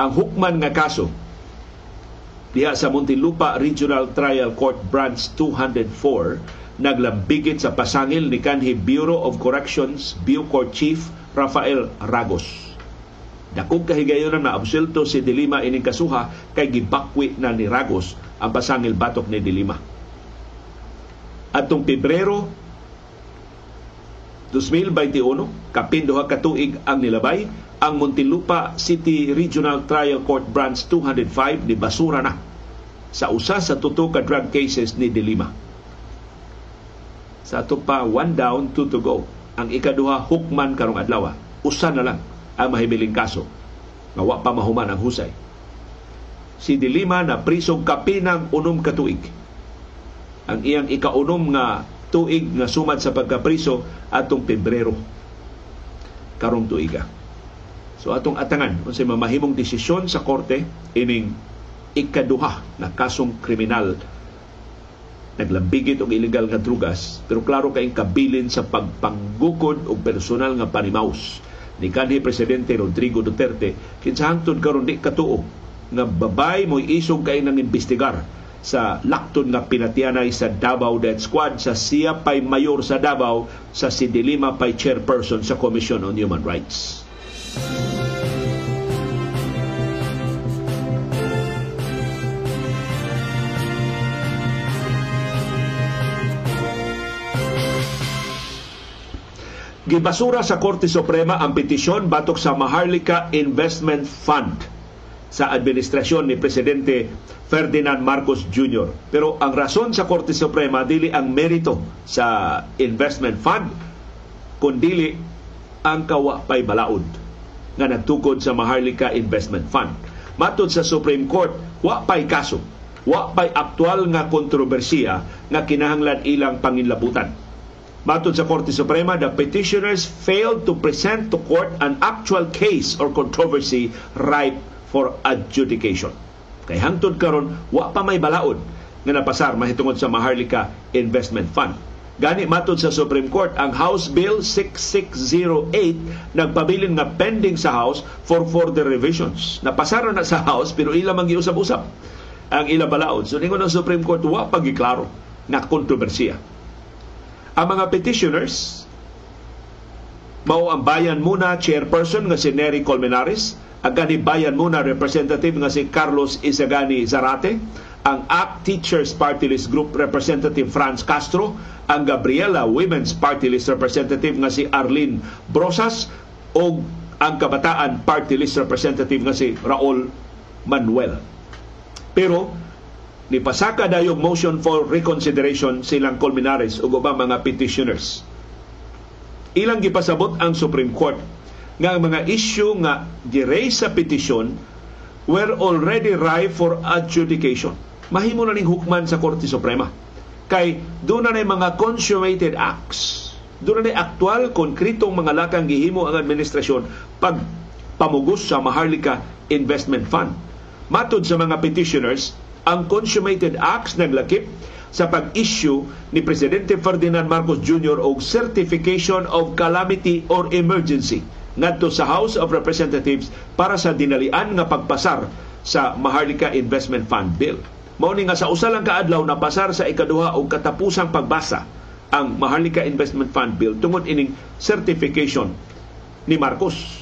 Ang hukman nga kaso diha sa Muntinlupa Regional Trial Court Branch 204 naglambigit sa pasangil ni kanhi Bureau of Corrections Bucor Chief Rafael Ragos. Dakog kahigayon na absulto si Dilima ining kasuha kay gibakwi na ni Ragos ang pasangil batok ni Dilima. Atong Pebrero 2021, kapinduha ka tuig ang nilabay, ang Muntinlupa City Regional Trial Court Branch 205 ni basura na sa usa sa tuto ka drug cases ni Dilima. Sa ato pa, one down, two to go. Ang ikaduha, hukman karong adlaw. Usa na lang ang mahibiling kaso. Nga wa pa mahuman ang husay. Si Dilima na prisong kapinang unom katuig. Ang iyang ikaunom nga tuig nga sumad sa pagkapriso atong Pebrero. Karong tuiga. So atong atangan unsay mamahimong desisyon sa korte ining ikaduha na kasong kriminal. Naglambigit og illegal nga drugas pero klaro kay kabilin sa pagpanggukod og personal nga panimaus ni kanhi presidente Rodrigo Duterte. Kinsa hangtod karon di katuo nga babay mo isog kay nang imbestigar sa lakton nga pinatianay sa Davao Death Squad sa siya pay mayor sa Davao sa si Dilima pay chairperson sa Commission on Human Rights. Gibasura sa Korte Suprema ang petisyon batok sa Maharlika Investment Fund sa administrasyon ni Presidente Ferdinand Marcos Jr. Pero ang rason sa Korte Suprema dili ang merito sa investment fund kundili ang kawa pay balaod nga nagtukod sa Maharlika Investment Fund. Matod sa Supreme Court, wa pay kaso, wa pay aktual nga kontrobersiya nga kinahanglan ilang panginlabutan. Matod sa Korte Suprema, the petitioners failed to present to court an actual case or controversy ripe for adjudication. Kay hangtod karon wa pa may balaod nga napasar mahitungod sa Maharlika Investment Fund. Gani matod sa Supreme Court ang House Bill 6608 nagpabilin nga pending sa House for further revisions. Napasar na sa House pero ila man giusab-usab ang ila balaod. So ningon ang Supreme Court wa pagiklaro na kontrobersiya. Ang mga petitioners mao ang bayan muna chairperson nga si Nery Colmenares ang bayan muna representative nga si Carlos Isagani Zarate, ang ACT Teachers Party List Group Representative Franz Castro, ang Gabriela Women's Party List Representative nga si Arlene Brosas, o ang Kabataan Party List Representative nga si Raul Manuel. Pero ni pasaka dayog motion for reconsideration silang Colmenares ug ubang mga petitioners. Ilang gipasabot ang Supreme Court nga ang mga issue nga gi-raise sa petisyon were already ripe for adjudication. Mahimo na ning hukman sa Korte Suprema. Kay doon na mga consummated acts. Doon na aktual, konkretong mga lakang gihimo ang administrasyon pag pamugos sa Maharlika Investment Fund. Matod sa mga petitioners, ang consummated acts naglakip sa pag-issue ni Presidente Ferdinand Marcos Jr. og Certification of Calamity or Emergency ngadto sa House of Representatives para sa dinalian nga pagpasar sa Maharlika Investment Fund Bill. Mao ni nga sa usa lang kaadlaw na pasar sa ikaduha og katapusang pagbasa ang Maharlika Investment Fund Bill tungod ining certification ni Marcos.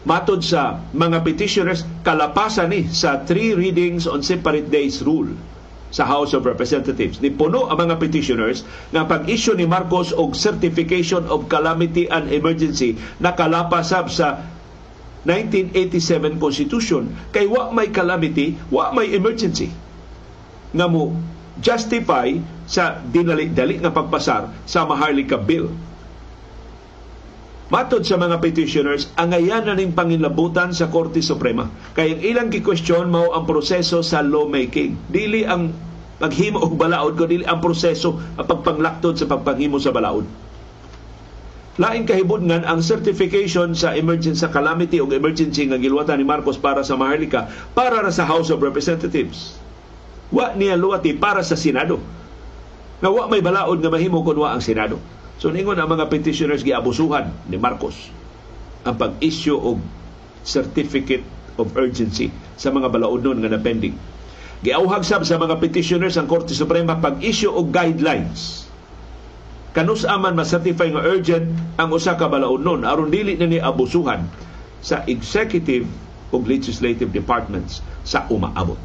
Matod sa mga petitioners, kalapasan ni sa three readings on separate days rule sa House of Representatives. Ni puno ang mga petitioners nga pag-issue ni Marcos og Certification of Calamity and Emergency nakalapasab sa 1987 Constitution kay wa may calamity, wa may emergency nga mo justify sa dinali-dali nga pagpasar sa Maharlika Bill. Matod sa mga petitioners, angayan na ning panginlabutan sa Korte Suprema. Kaya ilang gi-question mao ang proseso sa lawmaking. Dili ang paghimo og balaod ko dili ang proseso ang pagpanglaktod sa pagpanghimo sa balaod. Laing kahibudngan ang certification sa emergency sa calamity o emergency nga giluwatan ni Marcos para sa Maharlika para ra sa House of Representatives. Wa niya luwati para sa Senado. Na wa may balaod nga mahimo kun wa ang Senado. So ningon ang mga petitioners giabusuhan ni Marcos ang pag-issue og certificate of urgency sa mga balaodnon nga napending. Giauhag sab sa mga petitioners ang Korte Suprema pag-issue og guidelines kanus aman ma-certify nga urgent ang usa ka balaodnon aron dili na ni abusuhan sa executive ug legislative departments sa umaabot.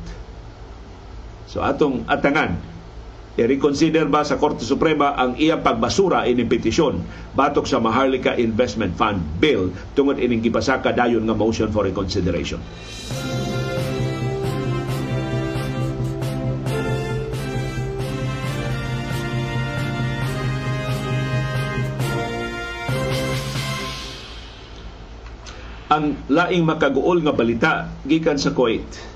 So atong atangan i-reconsider ba sa Korte Suprema ang iyang pagbasura ining petisyon batok sa Maharlika Investment Fund Bill tungod ining gipasaka dayon nga motion for reconsideration. ang laing makaguol nga balita gikan sa Kuwait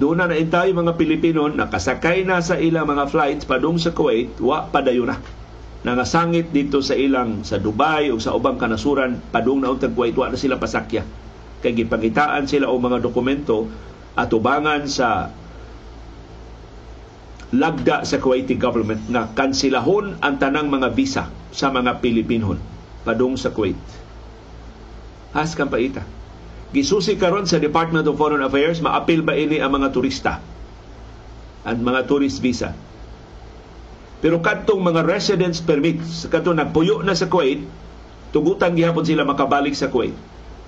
doon na naintay mga Pilipino nakasakay na sa ilang mga flights padung sa Kuwait, wa padayon na. Nangasangit dito sa ilang sa Dubai o sa ubang kanasuran padung na untag Kuwait, wa na sila pasakya. Kay gipangitaan sila o mga dokumento at ubangan sa lagda sa Kuwaiti government na kansilahon ang tanang mga visa sa mga Pilipinon padung sa Kuwait. Has kang paita Gisusi karon sa Department of Foreign Affairs, maapil ba ini ang mga turista? Ang mga tourist visa. Pero kadtong mga residence permits, kadtong nagpuyo na sa Kuwait, tugutan gihapon sila makabalik sa Kuwait.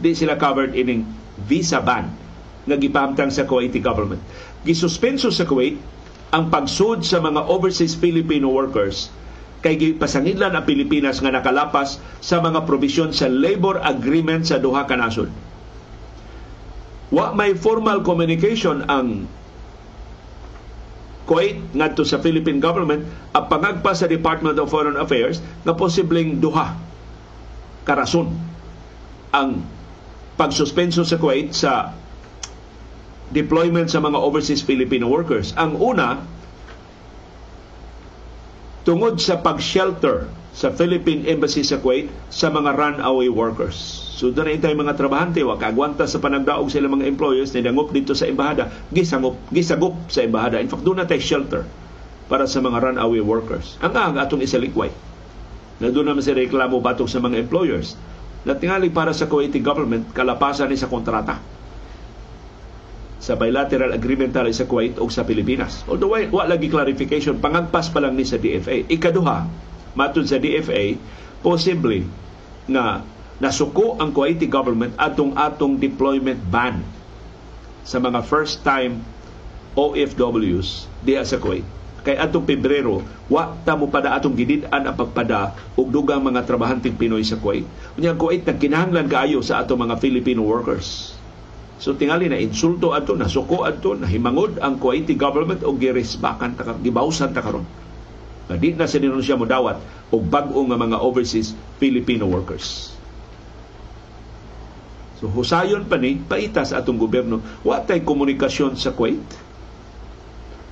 Di sila covered ining visa ban nga gipahamtang sa Kuwaiti government. Gisuspenso sa Kuwait ang pagsud sa mga overseas Filipino workers kay gipasangidlan ang Pilipinas nga nakalapas sa mga probisyon sa labor agreement sa duha ka nasod Wa may formal communication ang Kuwait ngadto sa Philippine government ang pangagpa sa Department of Foreign Affairs na posibleng duha karason ang pagsuspenso sa Kuwait sa deployment sa mga overseas Filipino workers. Ang una, tungod sa pag-shelter sa Philippine Embassy sa Kuwait sa mga runaway workers. So doon na mga trabahante wa kagwanta sa panagdaog sila mga employers ni dangop dito sa embahada, gisangop, gisagop sa embahada. In fact, doon na tayo shelter para sa mga runaway workers. Ang ang atong isalikway. Na doon naman si reklamo batok sa mga employers na tingali para sa Kuwaiti government kalapasan ni sa kontrata sa bilateral agreement tali sa Kuwait o sa Pilipinas. Although wa lagi clarification, pangagpas pa lang ni sa DFA. Ikaduha, matun sa DFA, possibly na nasuko ang Kuwaiti government atong atong deployment ban sa mga first time OFWs diha sa Kuwait. Kay atong Pebrero, wa ta mo pada atong gidid-an ang pagpada og dugang mga trabahanteng Pinoy sa Kuwait. Unya Kuwait nagkinahanglan kaayo sa atong mga Filipino workers. So tingali na insulto ato, nasuko ato, nahimangod ang Kuwaiti government og girisbakan ta gibawsan ta karon. Di na siya mo dawat og bag-o nga mga overseas Filipino workers. So husayon pa ni paitas atong gobyerno wa tay komunikasyon sa Kuwait.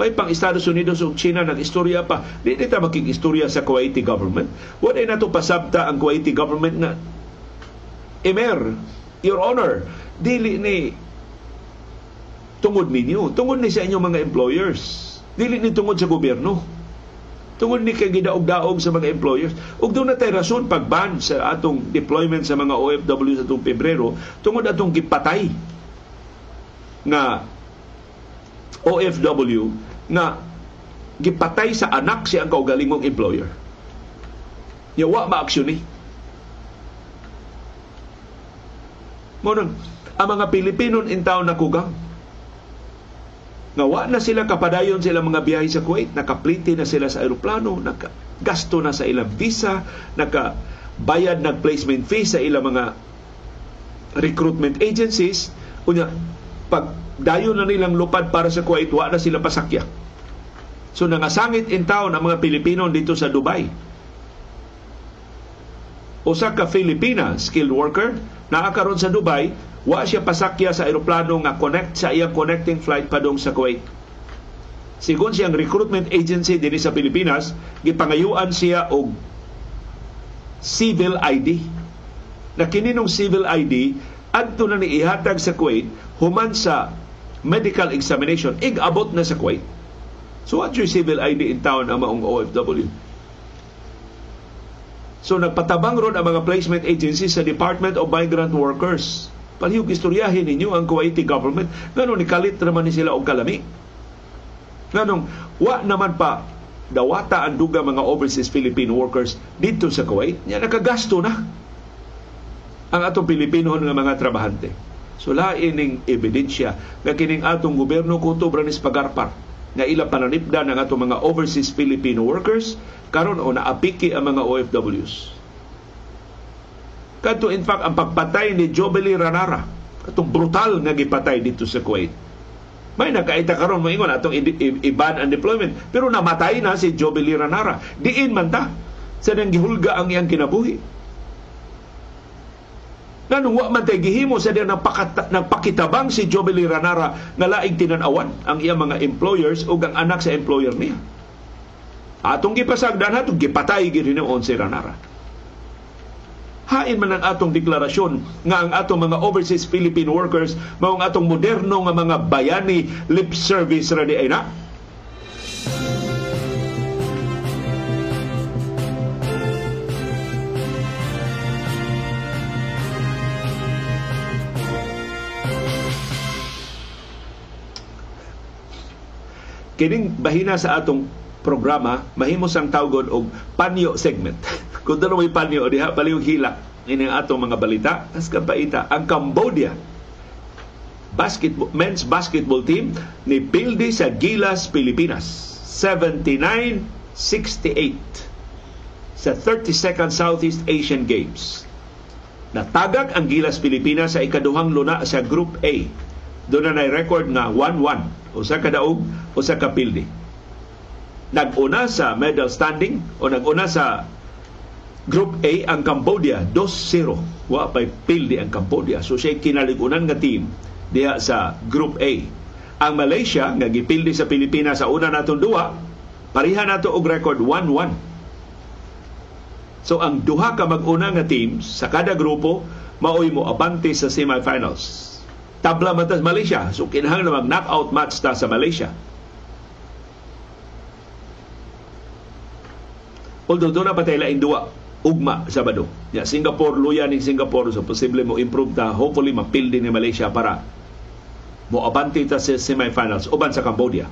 May pang Estados Unidos ug China nag-istorya pa. Di ta makikistorya sa Kuwaiti government. Wa ay nato pasabta ang Kuwaiti government na Emer, Your Honor, dili ni tungod ninyo, tungod ni sa inyong mga employers. Dili ni tungod sa gobyerno tungod ni kay gidaog-daog sa mga employers ug doon na tay rason pagban sa atong deployment sa mga OFW sa atong Pebrero tungod atong gipatay nga OFW nga gipatay sa anak si ang kaugalingong employer. Yawa ma-aksyon ni. Mo ang mga Pilipino in town na kugang nga wa na sila kapadayon sila mga biyahe sa Kuwait, nakapliti na sila sa aeroplano, nakagasto na sa ilang visa, nakabayad ng placement fee sa ilang mga recruitment agencies. Unya, pag dayon na nilang lupad para sa Kuwait, wa na sila pasakya. So nangasangit in town ang mga Pilipino dito sa Dubai. usa ka Filipina skilled worker naa karon sa Dubai wa siya pasakya sa eroplano nga connect sa iyang connecting flight padong sa Kuwait. Sigon siyang recruitment agency dinhi sa Pilipinas gipangayuan siya og civil ID na kininong civil ID adto na ni ihatag sa Kuwait human sa medical examination ig-abot na sa Kuwait. So what your civil ID in town ang maong OFW So nagpatabang ron ang mga placement agencies sa Department of Migrant Workers. Palihog istoryahin ninyo ang Kuwaiti government. Ganun, nikalit naman ni sila og kalami. Ganun, wa naman pa dawata ang duga mga overseas Filipino workers dito sa Kuwait. Nya nakagasto na ang atong Pilipino nga mga trabahante. So lain ning ebidensya nga kining atong gobyerno kutubra ni pagarpar nga ila pananipda ng atong mga overseas Filipino workers karon o naapiki ang mga OFWs. Kadto in fact ang pagpatay ni Jobeli Ranara, katong brutal nga gipatay dito sa Kuwait. May nakaita karon moingon atong iban ang deployment pero namatay na si Jobeli Ranara. Diin man ta sa nang gihulga ang iyang kinabuhi. Nanong wa man tay gihimo sa diya nagpakitabang si Jobeli Ranara nga laing tinanawan ang iyang mga employers ug ang anak sa employer niya. Atong gipasagdan hatong gipatay gid si Ranara. Hain man ang atong deklarasyon nga ang atong mga overseas Philippine workers mao ang atong moderno nga mga bayani lip service ra di ay na. kining bahina sa atong programa mahimos ang tawgon og panyo segment. Kung dalo may panyo diha palihog hilak ini atong mga balita. As kapaita ang Cambodia. Basketball men's basketball team ni pildi sa Gilas Pilipinas. 79-68 sa 32nd Southeast Asian Games. Natagak ang Gilas Pilipinas sa ikaduhang luna sa Group A. Doon na record nga 1-1 usa ka daog usa ka pildi naguna sa medal standing o naguna sa Group A ang Cambodia 2-0 wa pay pildi ang Cambodia so siya kinaligunan nga team diha sa Group A ang Malaysia nga gipildi sa Pilipinas sa una natong duwa pareha nato og record 1-1 So ang duha ka mag-una nga teams sa kada grupo maoy mo abante sa semifinals. Tabla man Malaysia. So kinahanglan na mag-knockout match ta sa Malaysia. Although doon na patay laing duwa ugma Sabado. Ya, Singapore, luya ni Singapore. So posible mo improve ta. Hopefully mapil din ni Malaysia para mo abante ta sa semifinals uban sa Cambodia.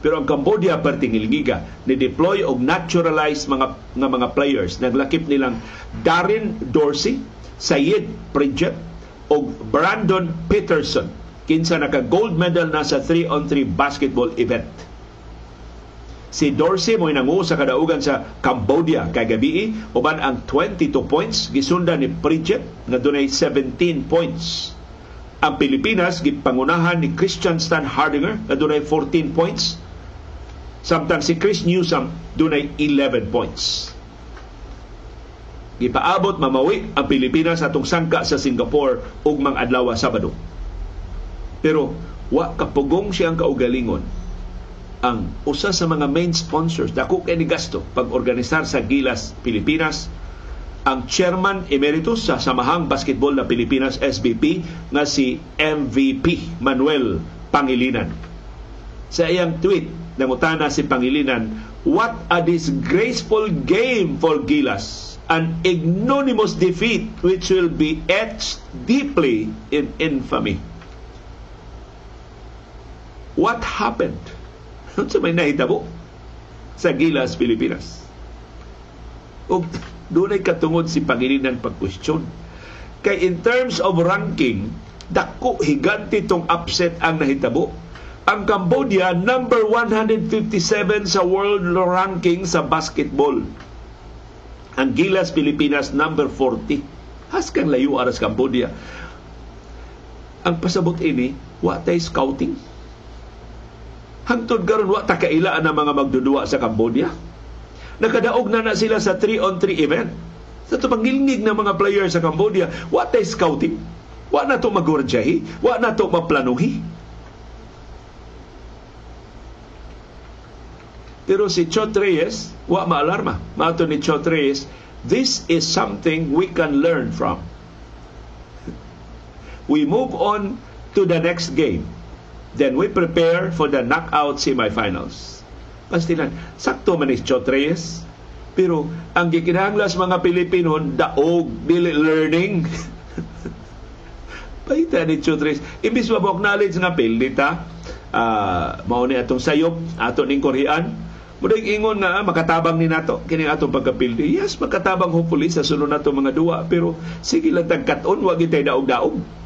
Pero ang Cambodia perting ilgiga ni deploy og naturalized mga nga mga players naglakip nilang Darren Dorsey, Sayed Pridget og Brandon Peterson kinsa naka gold medal na sa 3 on 3 basketball event Si Dorsey mo nangu sa kadaugan sa Cambodia kay gabi uban ang 22 points gisunda ni Pridget nga dunay 17 points. Ang Pilipinas gipangunahan ni Christian Stan Hardinger nga dunay 14 points. Samtang si Chris Newsom dunay 11 points. Gipaabot mamawi ang Pilipinas atong sangka sa Singapore ug mga adlaw Sabado. Pero wa kapugong siyang kaugalingon ang usa sa mga main sponsors dako kay ni gasto pag-organisar sa Gilas Pilipinas ang chairman emeritus sa Samahang Basketball na Pilipinas SBP nga si MVP Manuel Pangilinan. Sa iyang tweet nangutana si Pangilinan, "What a disgraceful game for Gilas." An ignominious defeat which will be etched deeply in infamy. What happened? Sa may nahitabo sa Gilas, Pilipinas. O doon ay katungod si Pangilinan pagkwestiyon. Kay in terms of ranking, dako higanti tong upset ang nahitabo. Ang Cambodia number 157 sa world ranking sa basketball. Ang Gilas Pilipinas number 40. Has kang layo aras Cambodia. Ang pasabot ini, wa tay scouting Hangtod karon wa ta kailaan ang mga magdudua sa Cambodia. Nakadaog na na sila sa 3 on 3 event Sa ito pangilngig ng mga players sa Cambodia, what is scouting? Wa na to magurdyahi, wa na to maplanuhi. Pero si Chot Reyes, wa maalarma. Mato ni Chot Reyes, this is something we can learn from. We move on to the next game. Then we prepare for the knockout semifinals. Pastilan, sakto man ni Chot Reyes, pero ang gikinahanglas mga Pilipino, daog, dili learning. Paita ni Chutres. Imbis mo knowledge nga pildita, uh, ah, mao ni atong sayop, ato ning Korean, Mudag ingon nga makatabang ni nato kini atong pagkapildi. Yes, makatabang hopefully sa sunod nato mga duwa pero sige lang tagkaton wa gitay daog-daog.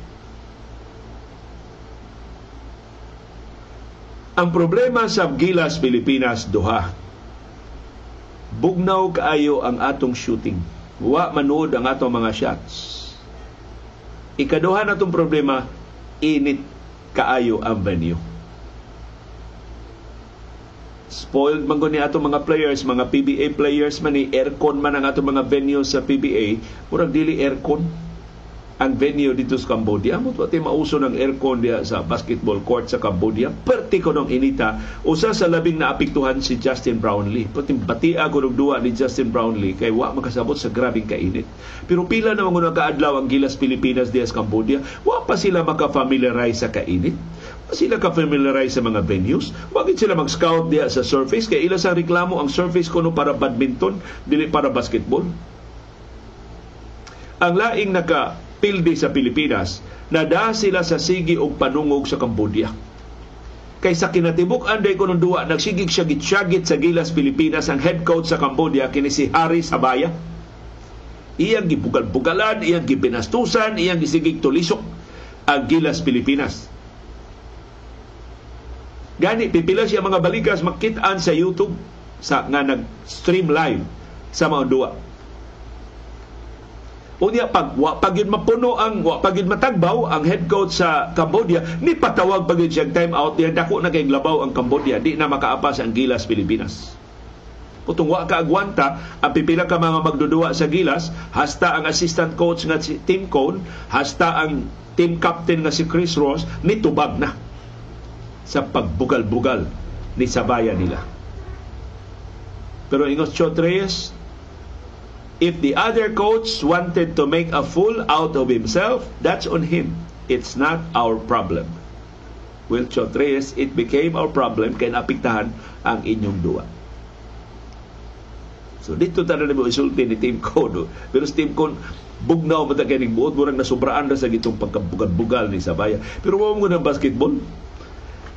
Ang problema sa Gilas Pilipinas duha bugnaw kaayo ang atong shooting. Wa manood ang atong mga shots. Ikaduha natong problema, init kaayo ang venue. Spoiled man ni atong mga players, mga PBA players man ni aircon man ang atong mga venue sa PBA, murag dili aircon ang venue dito sa Cambodia. Mo pati mauso ng aircon diya sa basketball court sa Cambodia. Perti ko nung inita. Usa sa labing naapektuhan si Justin Brownlee. Pati batia ko nung duwa ni Justin Brownlee kay wa makasabot sa grabing kainit. Pero pila na mga kaadlaw ang Gilas Pilipinas diya sa Cambodia, wa pa sila maka-familiarize sa kainit sila ka-familiarize sa mga venues. Bakit sila mag-scout diya sa surface? Kaya ila sa reklamo ang surface kuno para badminton, dili para basketball. Ang laing naka pildi sa Pilipinas, nada sila sa sigi og panungog sa Cambodia. Kaysa kinatibuk anday ko duwa, nagsigig syagit-syagit sa Gilas Pilipinas ang head coach sa Cambodia, kini si Harry Sabaya. Iyang gibugal-bugalan, iyang gibinastusan, iyang gisigig tulisok ang Gilas Pilipinas. Gani, pipila siya mga balikas makitaan sa YouTube sa nga nag-stream live sa mga duwa Unya pag wa pagid mapuno ang wa pagid matagbaw ang head coach sa Cambodia ni patawag pagid siya time out diya dako na kay labaw ang Cambodia di na makaapas ang Gilas Pilipinas. Kutong wa ka agwanta ang pipila ka mga magdudua sa Gilas hasta ang assistant coach nga si Tim Cone hasta ang team captain nga si Chris Ross ni tubag na sa pagbugal-bugal ni sabaya nila. Pero ingos Chot Reyes, If the other coach wanted to make a fool out of himself, that's on him. It's not our problem. Will Chotres, it became our problem kaya naapiktahan ang inyong duwa. So dito tayo na mo isulti ni Team Code. Pero si Team Code, bugnaw mo ta kaya buot, murang nasubraan na sa gitong pagkabugal-bugal ni Sabaya. Pero mo mo ng basketball,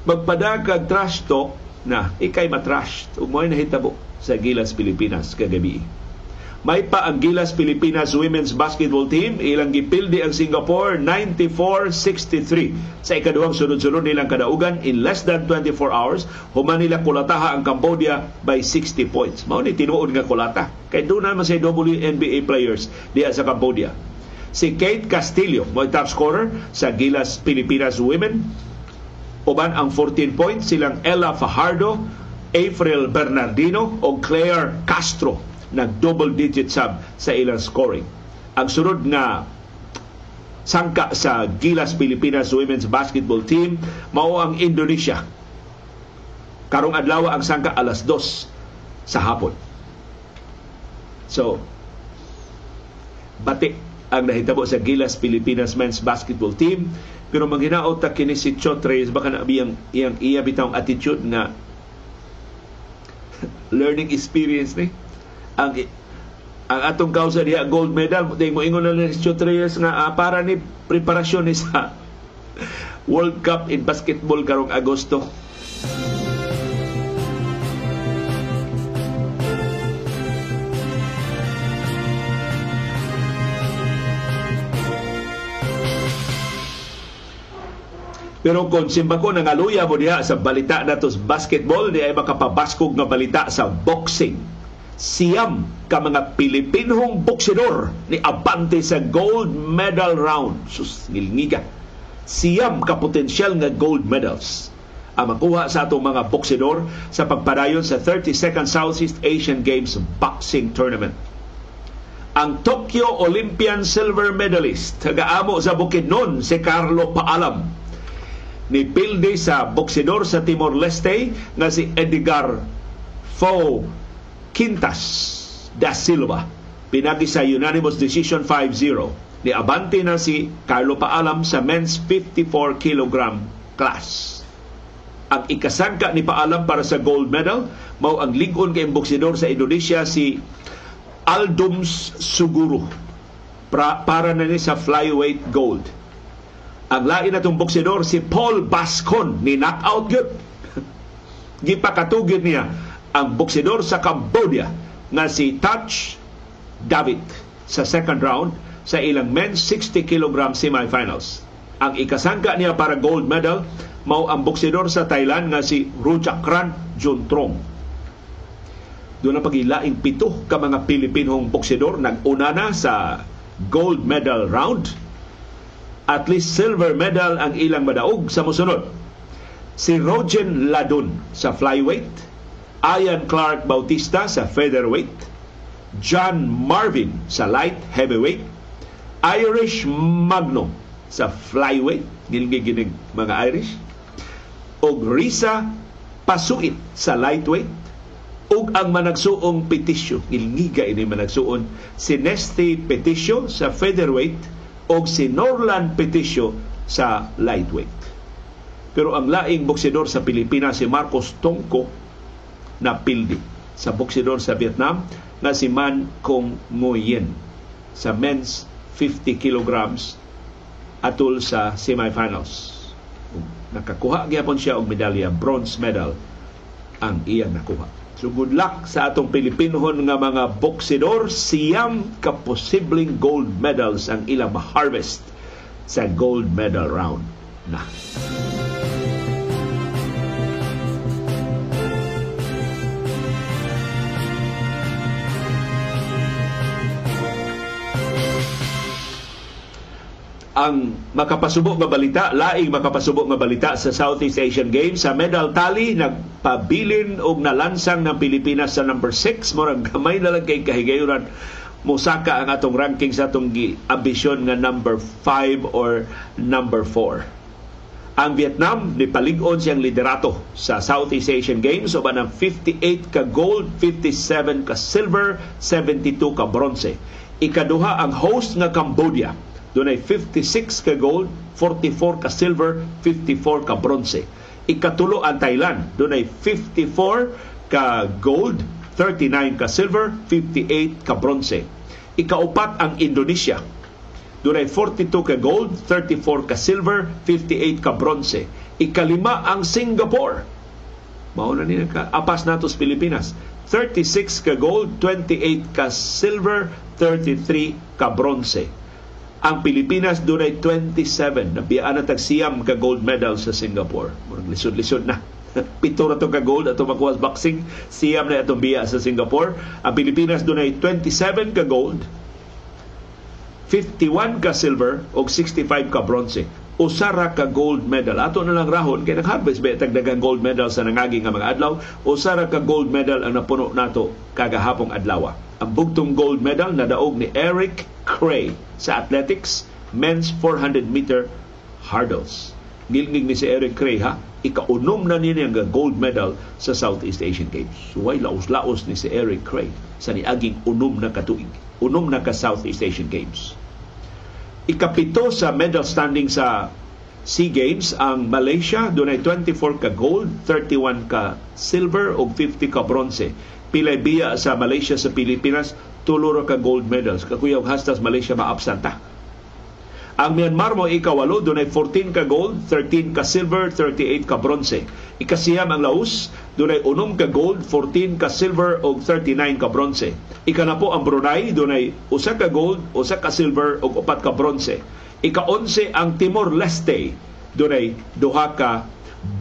magpadakag trash talk na ikay matrash. Umoy na hitabo sa Gilas, Pilipinas kagabi. May pa ang Gilas Pilipinas Women's Basketball Team. Ilang gipildi ang Singapore 94-63 sa ikaduhang sunod-sunod nilang kadaugan in less than 24 hours. Human nila kulataha ang Cambodia by 60 points. Mao ni tinuod nga kulata. Kay doon naman sa WNBA players diya sa Cambodia. Si Kate Castillo, mo top scorer sa Gilas Pilipinas Women. Uban ang 14 points silang Ella Fajardo, April Bernardino o Claire Castro nag double digit sub sa ilang scoring. Ang sunod nga sangka sa Gilas Pilipinas Women's Basketball Team mao ang Indonesia. Karong adlaw ang sangka alas 2 sa hapon. So, bati ang nahitabo sa Gilas Pilipinas Men's Basketball Team pero manghinaot ta kini si Chotres baka na iyang iyang iya bitawng attitude nga learning experience ni ang ang atong kausa diha gold medal ding mo ingon na ni Chutreyes nga uh, para ni preparasyon ni sa World Cup in basketball karong Agosto. Pero kung simbako nangaluya mo diha sa balita natos basketball, di ay makapabaskog nga balita sa boxing siyam ka mga Pilipinhong boksidor ni abante sa gold medal round. Sus, ngilngiga. Siyam ka potensyal nga gold medals ang makuha sa atong mga boksidor sa pagpadayon sa 32nd Southeast Asian Games Boxing Tournament. ang Tokyo Olympian silver medalist tagaamo sa Bukidnon si Carlo Paalam ni pilde sa boksidor sa Timor Leste nga si Edgar Fo Quintas da Silva pinagi sa unanimous decision 5-0 ni abante na si Carlo Paalam sa men's 54 kg class. Ang ikasangka ni Paalam para sa gold medal mao ang ligon kay boksidor sa Indonesia si Aldums Suguro pra, para na ni sa flyweight gold. Ang lain na itong boksidor si Paul Bascon. Ni knockout yun. Gipakatugid niya ang boksidor sa Cambodia nga si Touch David sa second round sa ilang men's 60 kg semifinals. Ang ikasangka niya para gold medal mao ang boksidor sa Thailand nga si Ruchakran Juntrong doon na pagilaing pito ka mga Pilipinong boksidor nag-una na sa gold medal round. At least silver medal ang ilang madaog sa musunod. Si Rogen Ladun sa flyweight, Ian Clark Bautista sa featherweight, John Marvin sa light heavyweight, Irish Magno sa flyweight, gilgiginig mga Irish, og Risa Pasuit sa lightweight, ug ang managsuong petisyo ilngiga ini managsuon si Nesty Petisyo sa featherweight o si Norland Petisyo sa lightweight. Pero ang laing boksidor sa Pilipinas si Marcos Tongko na pildi sa boksidor sa Vietnam na si Man Kong Nguyen. Sa men's 50 kilograms atol sa semifinals. Nakakuha gyapon siya og medalya bronze medal ang iyang nakuha. So good luck sa atong Pilipinohon nga mga boksidor. Siyam ka posibleng gold medals ang ilang harvest sa gold medal round na. Ang makapasubo nga balita, laing makapasubo nga balita sa Southeast Asian Games. Sa medal tally nagpabilin og nalansang ng Pilipinas sa number 6 murag gamay na lang kay kahigayunan musaka ang atong ranking sa atong ambisyon nga number 5 or number 4. Ang Vietnam ni palig-on siyang liderato sa Southeast Asian Games. Uban ng 58 ka gold, 57 ka silver, 72 ka bronze. Ikaduha ang host nga Cambodia Dunay 56 ka gold, 44 ka silver, 54 ka bronze. Ikatulo ang Thailand. Dunay 54 ka gold, 39 ka silver, 58 ka bronze. Ikaupat ang Indonesia. Dunay 42 ka gold, 34 ka silver, 58 ka bronze. Ikalima ang Singapore. Mao na nila ka apas natos Pilipinas. 36 ka gold, 28 ka silver, 33 ka bronze ang Pilipinas dunay 27 na biyaan na tagsiyam ka gold medal sa Singapore. Murag lisod-lisod na. Pito na ka gold ato makuha boxing, siyam na atong biya sa Singapore. Ang Pilipinas dunay 27 ka gold, 51 ka silver ug 65 ka bronze. Usara ka gold medal. Ato na lang rahon kay nag-harvest ba tagdagang gold medal sa nangagi nga mga adlaw. Usara ka gold medal ang napuno nato kagahapong adlaw. Ang bugtong gold medal nadaog ni Eric Cray sa athletics men's 400 meter hurdles. Gilngig ni si Eric Cray ha, ikaunom na niya ang gold medal sa Southeast Asian Games. Suway laos-laos ni si Eric Cray sa niaging unom na katuig. Unom na ka Southeast Asian Games. Ikapito sa medal standing sa SEA Games ang Malaysia dunay 24 ka gold, 31 ka silver ug 50 ka bronze pilay biya sa Malaysia sa Pilipinas tulo ka gold medals kakuyaw hastas Malaysia maabsanta ang Myanmar mo ikawalo dunay 14 ka gold, 13 ka silver, 38 ka bronze. Ikasiyam ang Laos dunay unom ka gold, 14 ka silver ug 39 ka bronze. Ikanapo ang Brunei dunay usa ka gold, usa ka silver ug upat ka bronze. Ika-11 ang Timor Leste dunay duha ka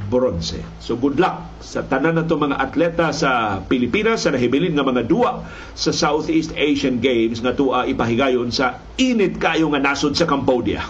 bronze. So good luck sa tanan nato mga atleta sa Pilipinas sa nahibilin nga mga duwa sa Southeast Asian Games nga tuwa ipahigayon sa init kayo nga nasod sa Cambodia.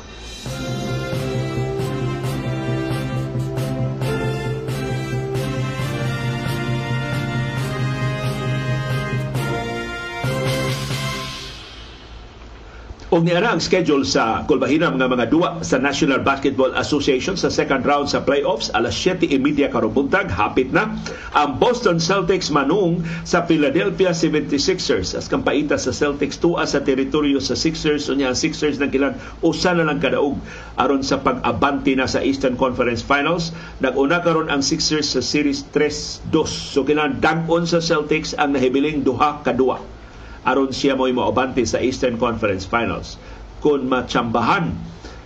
Og niya ang schedule sa kulbahina mga mga duwa sa National Basketball Association sa second round sa playoffs. Alas 7:30 karong buntag hapit na. Ang Boston Celtics manung sa Philadelphia 76ers as kampaita sa Celtics tuwa sa teritoryo sa Sixers. Unya ang Sixers nang kilan usa na lang kadaog. Aron sa pag-abanti na sa Eastern Conference Finals naguna karon ang Sixers sa series 3-2 so kilan dag-on sa Celtics ang nahibiling duha ka duwa aron siya mo'y maobante sa Eastern Conference Finals. Kung matsambahan,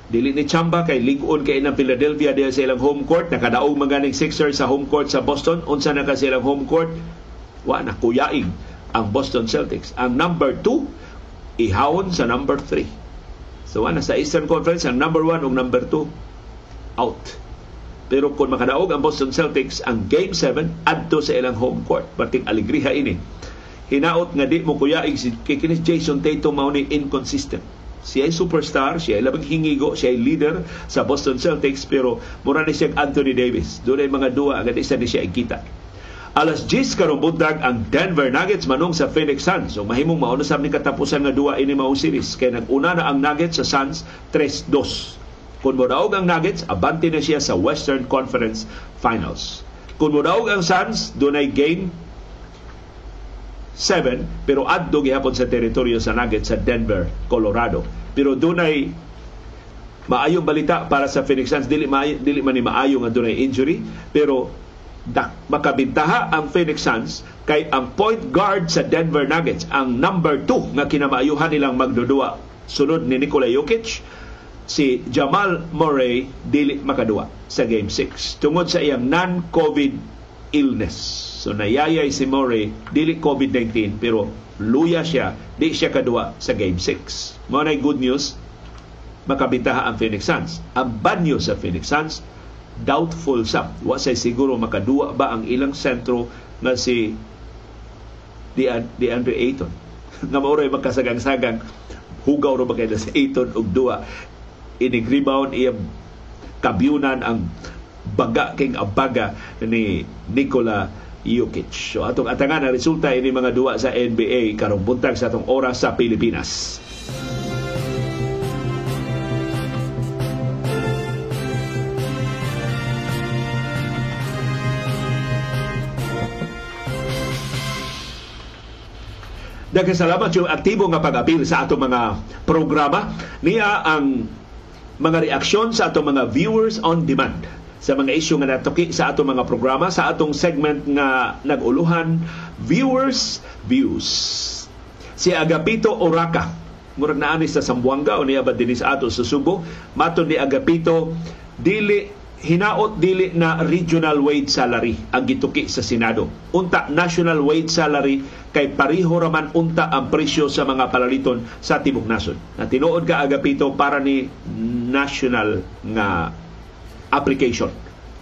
dili ni Chamba kay ligon kay ng Philadelphia diha sa ilang home court, nakadaog maganing Sixers sa home court sa Boston, unsa na ka silang home court, wa na kuyaing ang Boston Celtics. Ang number 2 ihawon sa number 3. So ana sa Eastern Conference ang number 1 ug number 2 out. Pero kung makadaog ang Boston Celtics ang Game 7 adto sa ilang home court, parting alegriha ini hinaot nga di mo kuyaig si kini Jason Tatum mao ni inconsistent. Siya ay superstar, siya ay labing hingigo, siya ay leader sa Boston Celtics pero mura ni siya Anthony Davis. Doon ay mga duwa agad isa ni siya ikita. Alas 10 karong buntag ang Denver Nuggets manung sa Phoenix Suns. So mahimong mauna sa ni katapusan nga duwa ini mao series kay nag-una na ang Nuggets sa Suns 3-2. Kung modaog ang Nuggets, abante na siya sa Western Conference Finals. Kung modaog ang Suns, doon ay game 7 pero adto gihapon sa teritoryo sa Nuggets sa Denver, Colorado. Pero dunay maayong balita para sa Phoenix Suns. Dili maayo, dili man ni maayo nga dunay injury pero dak, makabintaha ang Phoenix Suns kay ang point guard sa Denver Nuggets ang number 2 nga kinamaayuhan nilang magdudua. Sunod ni Nikola Jokic si Jamal Murray dili makadua sa game 6 tungod sa iyang non-COVID illness So nayayay si Murray, dili COVID-19 pero luya siya, di siya kadua sa Game 6. Mao na good news, makabitaha ang Phoenix Suns. Ang bad news sa Phoenix Suns, doubtful sa. Wa say siguro makadua ba ang ilang sentro na si DeAndre Ayton. nga maoray magkasagang-sagang hugaw ro ba kay si Ayton og duwa inig rebound iyang kabyunan ang baga king abaga ni Nikola Jokic. So atong atangan ang resulta ini mga duwa sa NBA karong buntag sa atong oras sa Pilipinas. Daghang salamat yung aktibo nga pag-apil sa atong mga programa. Niya ang mga reaksyon sa atong mga viewers on demand sa mga isyu nga natuki sa atong mga programa sa atong segment nga naguluhan Viewers Views. Si Agapito Oraka, murag naani sa Sambuanga o niya ba din sa ato sa Subo, maton ni Agapito dili hinaot dili na regional wage salary ang gituki sa Senado. Unta national wage salary kay pariho raman unta ang presyo sa mga palaliton sa tibok nasod. Na tinuod ka agapito para ni national nga application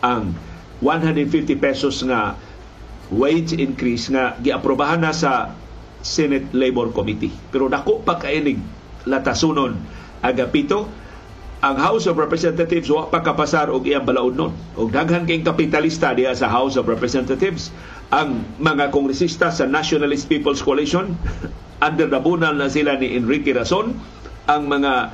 ang 150 pesos nga wage increase nga giaprobahan na sa Senate Labor Committee. Pero dako pa kainig latasunon agapito ang House of Representatives wa pa kapasar og iyang balaod nun. Og daghan kay kapitalista diha sa House of Representatives ang mga kongresista sa Nationalist People's Coalition under the na sila ni Enrique Razon ang mga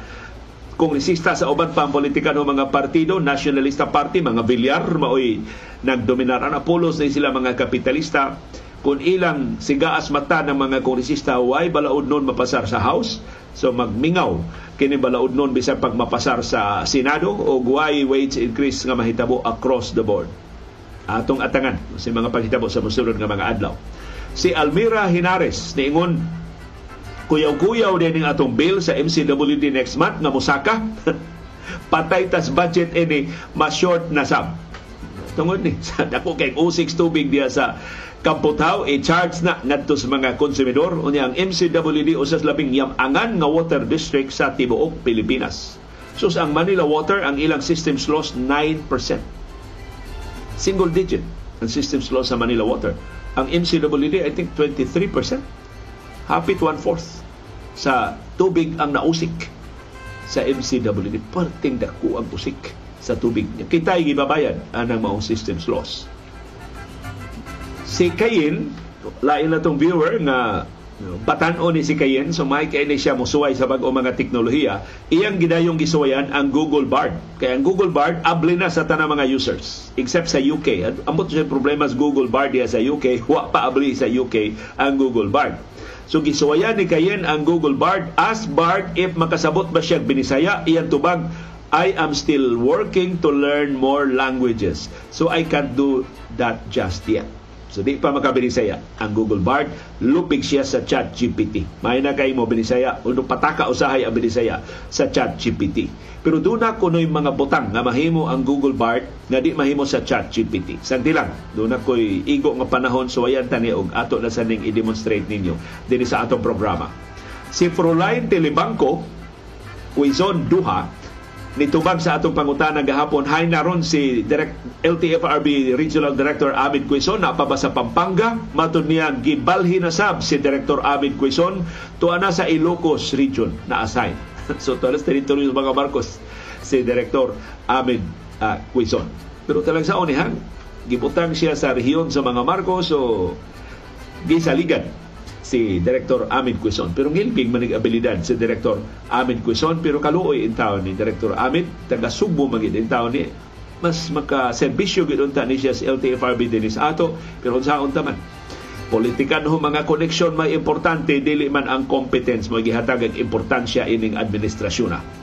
kongresista sa uban pang politika ng mga partido, Nationalista Party, mga Villar, maoy nagdominar. Ang Apolos na sila mga kapitalista. Kung ilang sigaas mata ng mga kongresista, why balaod nun mapasar sa House? So magmingaw kini balaod nun bisan pag mapasar sa Senado o why wage increase nga mahitabo across the board. Atong atangan si mga paghitabo sa musulod nga mga adlaw. Si Almira Hinares niingon kuyaw-kuyaw din ang atong bill sa MCWD next month nga musaka patay tas budget ini ma-short na sab tungod ni sa dako kay usik tubig diya sa Kamputaw i-charge na ngadto sa mga konsumidor unya ang MCWD usas labing yamangan nga water district sa tibuok Pilipinas. So ang Manila Water ang ilang systems loss 9%. Single digit ang systems loss sa Manila Water. Ang MCWD I think 23% hapit one-fourth sa tubig ang nausik sa MCWD. Perting dako ang usik sa tubig niya. Kita'y gibabayad anang maong systems loss. Si Kayin, lain na tong viewer nga batanon ni si Kayen so may kay siya mosuway sa bag-o mga teknolohiya iyang gidayong gisuwayan ang Google Bard kaya ang Google Bard abli na sa tanang mga users except sa UK ambot siya problema sa Google Bard diya sa UK wa pa abli sa UK ang Google Bard So gisuwayan ni Kayen ang Google Bard. Ask Bard if makasabot ba siya Binisaya. Iyan tubag, I am still working to learn more languages. So I can't do that just yet. So di pa makabinisaya ang Google Bard, lupig siya sa Chat GPT. May na kay mo binisaya, uno pataka usahay ang binisaya sa Chat GPT. Pero doon na kuno'y mga butang nga mahimo ang Google Bard nga di mahimo sa Chat GPT. Santi lang, doon na ko'y igo nga panahon so ayan tani og ato na saning i-demonstrate ninyo din sa atong programa. Si Froline Telebangko, Quezon Duha, nitubag sa atong pangutana gahapon. Hay naron si Direct LTFRB Regional Director Amid Quezon. Na pa sa Pampanga. Matud niya gibalhi na sab si Director Amid Quezon. Tuana sa Ilocos region. Na assign so tuana sa teritoryo mga Marcos si Director Amid uh, Quezon. Pero talang sa onihan gibutang siya sa rehiyon sa mga Marcos so gisaligan si Director Amin Quezon. Pero ngilbig manig abilidad si Director Amin Quezon pero kaluoy in taon ni Director Amin. Taga Subo magid in taon ni. Mas maka-serbisyo gid unta ni siya sa LTFRB dinis ato. Pero unsaon ta man? Politikan ho mga koneksyon may importante dili man ang competence mo gihatag ang importansya ining administrasyon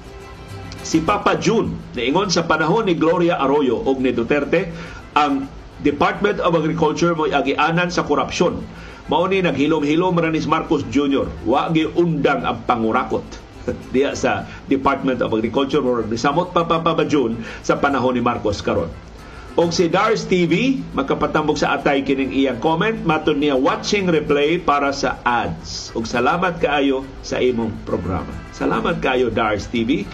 si Papa June niingon sa panahon ni Gloria Arroyo ug ni Duterte ang Department of Agriculture mo agianan sa korupsyon Mao ni naghilom-hilom Ranis Marcos Jr. Wa undang ang pangurakot diya sa Department of Agriculture or nisamot pa papabadyon sa panahon ni Marcos karon. O si Dars TV, makapatambok sa atay kining iyang comment, maton niya watching replay para sa ads. Og salamat kaayo sa imong programa. Salamat kaayo Dars TV.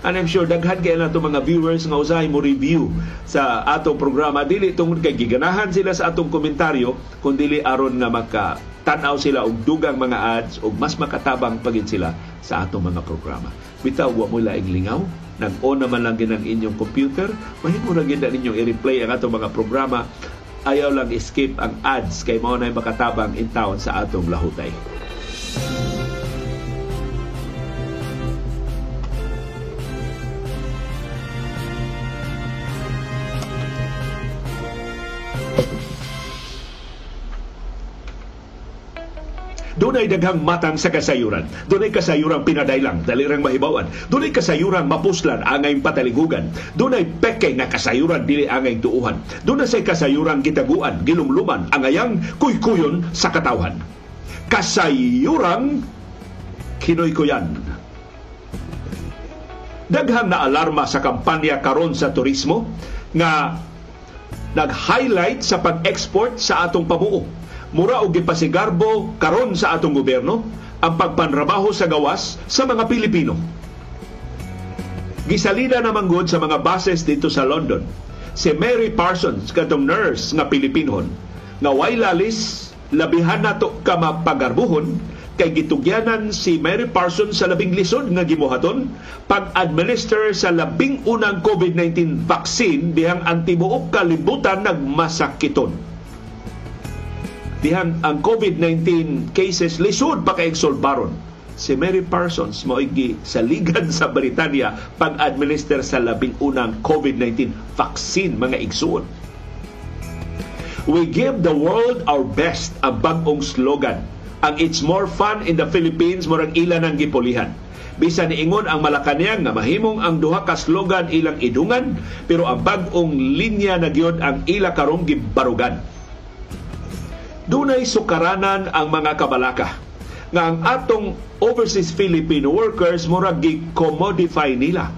And I'm sure daghan kay nato mga viewers nga usahay mo review sa atong programa dili tungod kay giganahan sila sa atong komentaryo kun dili aron nga maka tanaw sila og dugang mga ads og mas makatabang pagin sila sa atong mga programa. Bitaw wa mo laing lingaw, nag-on naman lang ginang inyong computer, mahimo ra gid ninyong i-replay ang atong mga programa. Ayaw lang escape ang ads kay mao na makatabang in town sa atong lahutay. Dunay daghang matang sa kasayuran. Dunay kasayuran pinadaylang, dalirang mahibawan. Dunay kasayuran mapuslan angay pataligugan. Dunay peke nga kasayuran dili angay tuuhan. Dunay say kasayuran gitaguan, gilumluman, angayang kuykuyon sa katawhan. Kasayuran kinoy-kuyan. Daghang na alarma sa kampanya karon sa turismo nga nag-highlight sa pag-export sa atong pamuo mura og gipasigarbo karon sa atong gobyerno ang pagpanrabaho sa gawas sa mga Pilipino. Gisalida na manggod sa mga bases dito sa London si Mary Parsons katong nurse nga Pilipinhon nga way lalis labihan nato ka mapagarbuhon kay gitugyanan si Mary Parsons sa labing lisod nga gimuhaton pag-administer sa labing unang COVID-19 vaccine bihang antibuok kalibutan nagmasakiton dihan ang COVID-19 cases lisod pa kay si Mary Parsons moigi sa ligad sa Britanya pag-administer sa labing unang COVID-19 vaccine mga igsuon. We give the world our best ang bagong slogan. Ang It's More Fun in the Philippines murang ilan ang gipulihan. Bisan niingon ang Malacanang nga mahimong ang duha ka slogan ilang idungan pero ang bagong linya na gyud ang ila karong gibarugan dunay sukaranan ang mga kabalaka nga ang atong overseas Filipino workers mura gi-commodify nila.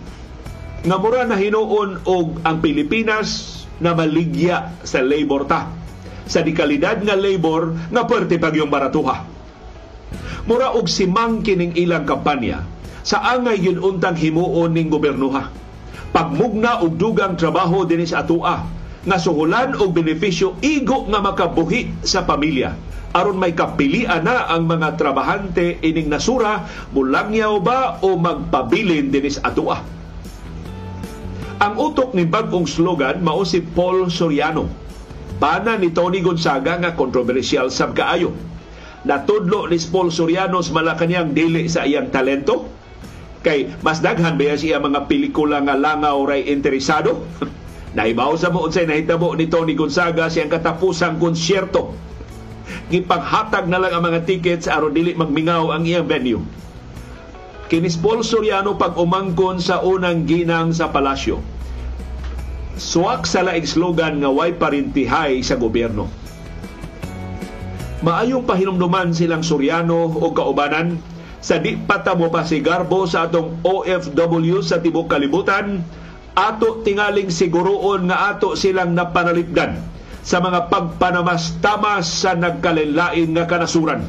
Nga mura na hinuon og ang Pilipinas na maligya sa labor ta. Sa dikalidad nga labor nga pwerte pag yung baratuha. Mura og simang kining ilang kampanya sa angay yun untang himuon ning gobernuha. Pagmugna og dugang trabaho dinis atua nga suhulan og benepisyo igo nga makabuhi sa pamilya aron may kapilian na ang mga trabahante ining nasura mulangyaw ba o magpabilin dinis atua ang utok ni bagong slogan mao si Paul Soriano bana ni Tony Gonzaga nga kontrobersyal sab kaayo natudlo ni Paul Soriano sa Malacanang dili sa iyang talento? Kay mas daghan ba siya mga pelikula nga langaw ray interesado? Naibaw sa mo unsay nahitabo ni Tony Gonzaga siyang katapusang konsyerto. Gipanghatag na lang ang mga tickets aron dili magmingaw ang iyang venue. Kini Paul Soriano pag umangkon sa unang ginang sa palasyo. Suwak sa laing slogan nga way parintihay sa gobyerno maayong pahinumduman silang Suryano o kaubanan sa di patamo pa si Garbo sa atong OFW sa tibok kalibutan ato tingaling siguroon nga ato silang napanalipdan sa mga pagpanamastamas sa nagkalilain nga kanasuran.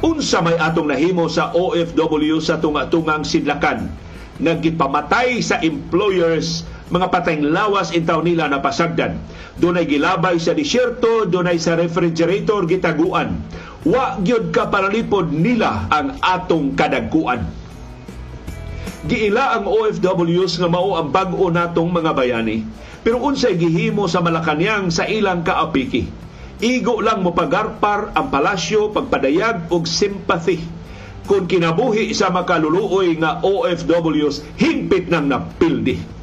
Unsa may atong nahimo sa OFW sa tunga-tungang sidlakan nga gipamatay sa employers mga patayng lawas intaw nila na pasagdan. Dunay gilabay sa disyerto, dunay sa refrigerator gitaguan. Wa gyud ka paralipod nila ang atong kadagkuan. Giila ang OFWs nga mao ang bag-o natong mga bayani. Pero unsay gihimo sa Malacañang sa ilang kaapiki. Igo lang mo pagarpar ang palasyo, pagpadayag og sympathy kung kinabuhi sa makaluluoy nga OFWs hingpit nang napildi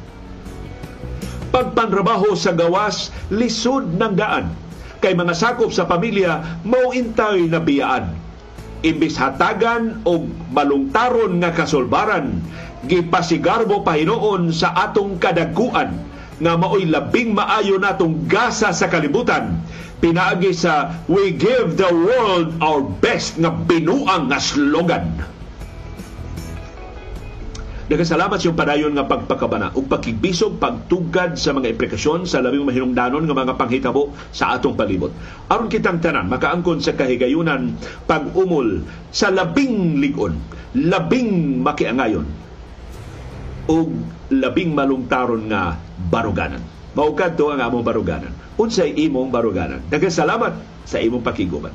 pagpanrabaho sa gawas lisod ng daan kay mga sakop sa pamilya mao intay na biyaan imbis hatagan og malungtaron nga kasulbaran gipasigarbo pahinuon sa atong kadagkuan nga maoy labing maayo natong gasa sa kalibutan. Pinaagi sa we give the world our best nga binuang nga slogan. Nagasalamat siyang padayon nga pagpakabana ug pagkigbisog pagtugad sa mga implikasyon sa labing mahinungdanon nga mga panghitabo sa atong palibot. Aron kitang tanan makaangkon sa kahigayunan pag-umol sa labing ligon, labing makiangayon ug labing malungtaron nga baruganan. Maukad to ang among baruganan. Unsay imong baruganan. Nagasalamat sa imong pakiguban.